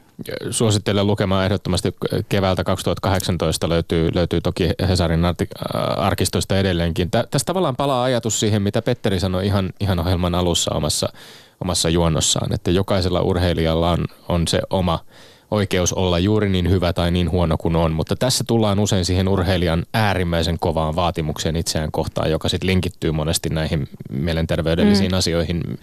Suosittelen lukemaan ehdottomasti keväältä 2018 löytyy, löytyy toki Hesarin arkistoista edelleenkin. Tästä tavallaan palaa ajatus siihen, mitä Petteri sanoi ihan, ihan ohjelman alussa omassa, omassa juonnossaan, että jokaisella urheilijalla on, on se oma oikeus olla juuri niin hyvä tai niin huono kuin on, mutta tässä tullaan usein siihen urheilijan äärimmäisen kovaan vaatimukseen itseään kohtaan, joka sitten linkittyy monesti näihin mielenterveydellisiin mm. asioihin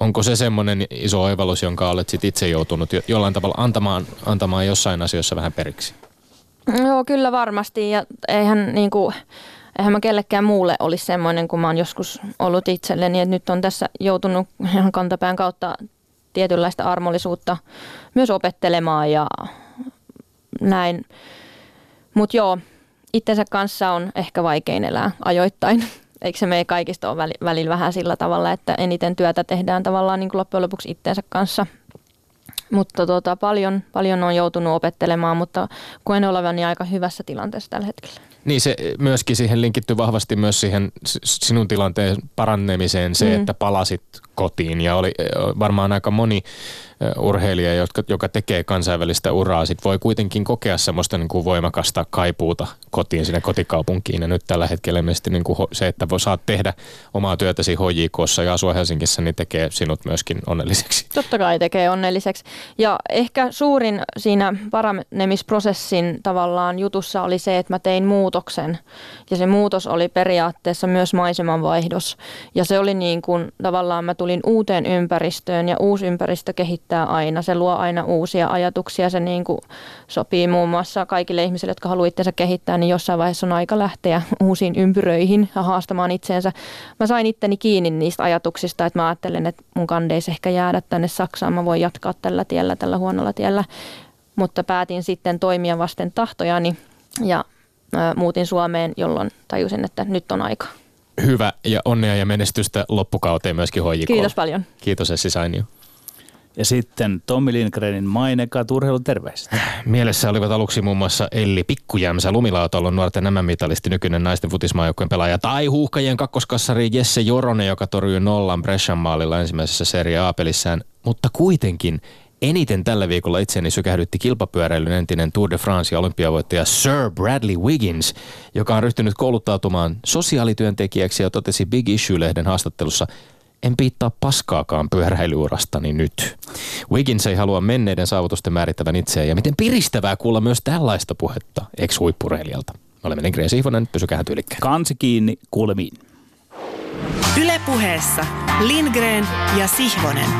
onko se semmoinen iso oivallus, jonka olet sit itse joutunut jollain tavalla antamaan, antamaan jossain asioissa vähän periksi? Joo, kyllä varmasti. Ja eihän, niin kuin, eihän mä kellekään muulle olisi semmoinen, kun mä oon joskus ollut itselleni. Että nyt on tässä joutunut ihan kantapään kautta tietynlaista armollisuutta myös opettelemaan ja näin. Mutta joo, itsensä kanssa on ehkä vaikein elää ajoittain eikö se meidän kaikista ole välillä vähän sillä tavalla, että eniten työtä tehdään tavallaan niin kuin loppujen lopuksi itsensä kanssa. Mutta tota, paljon, paljon on joutunut opettelemaan, mutta koen olevani aika hyvässä tilanteessa tällä hetkellä. Niin se myöskin siihen linkittyy vahvasti myös siihen sinun tilanteen parannemiseen se, mm. että palasit kotiin ja oli varmaan aika moni urheilija, jotka, joka tekee kansainvälistä uraa, sit voi kuitenkin kokea semmoista niin kuin voimakasta kaipuuta kotiin sinne kotikaupunkiin. Ja nyt tällä hetkellä ilmeisesti niin kuin se, että voi saat tehdä omaa työtäsi HJKssa ja asua Helsingissä, niin tekee sinut myöskin onnelliseksi. Totta kai tekee onnelliseksi. Ja ehkä suurin siinä paranemisprosessin tavallaan jutussa oli se, että mä tein muutoksen. Ja se muutos oli periaatteessa myös maisemanvaihdos. Ja se oli niin kuin tavallaan mä tulin uuteen ympäristöön ja uusi ympäristö kehittää aina. Se luo aina uusia ajatuksia. Se niin kuin sopii muun muassa kaikille ihmisille, jotka haluaa itsensä kehittää, niin jossain vaiheessa on aika lähteä [LAUGHS] uusiin ympyröihin ja haastamaan itseensä. Mä sain itteni kiinni niistä ajatuksista, että mä ajattelen, että mun kandeisi ehkä jäädä tänne Saksaan. Mä voin jatkaa tällä tiellä, tällä huonolla tiellä. Mutta päätin sitten toimia vasten tahtojani ja muutin Suomeen, jolloin tajusin, että nyt on aika hyvä ja onnea ja menestystä loppukauteen myöskin HJK. Kiitos paljon. Kiitos Essi Sainio. Ja sitten Tommi Lindgrenin mainekat urheiluterveiset. Mielessä olivat aluksi muun muassa Elli Pikkujämsä, lumilautalon nuorten MM-mitalisti, nykyinen naisten futismaajoukkueen pelaaja, tai huuhkajien kakkoskassari Jesse Joronen, joka torjui nollan Brescian maalilla ensimmäisessä Serie A-pelissään, mutta kuitenkin Eniten tällä viikolla itseäni sykähdytti kilpapyöräilyn entinen Tour de France ja olympiavoittaja Sir Bradley Wiggins, joka on ryhtynyt kouluttautumaan sosiaalityöntekijäksi ja totesi Big Issue-lehden haastattelussa, en piittaa paskaakaan pyöräilyurastani nyt. Wiggins ei halua menneiden saavutusten määrittävän itseään ja miten piristävää kuulla myös tällaista puhetta ex-huippureilijalta. Olemme Lindgren Sihvonen, pysykää tyylikkään. Kansi kiinni, kuulemiin. Ylepuheessa Lindgren ja Sihvonen.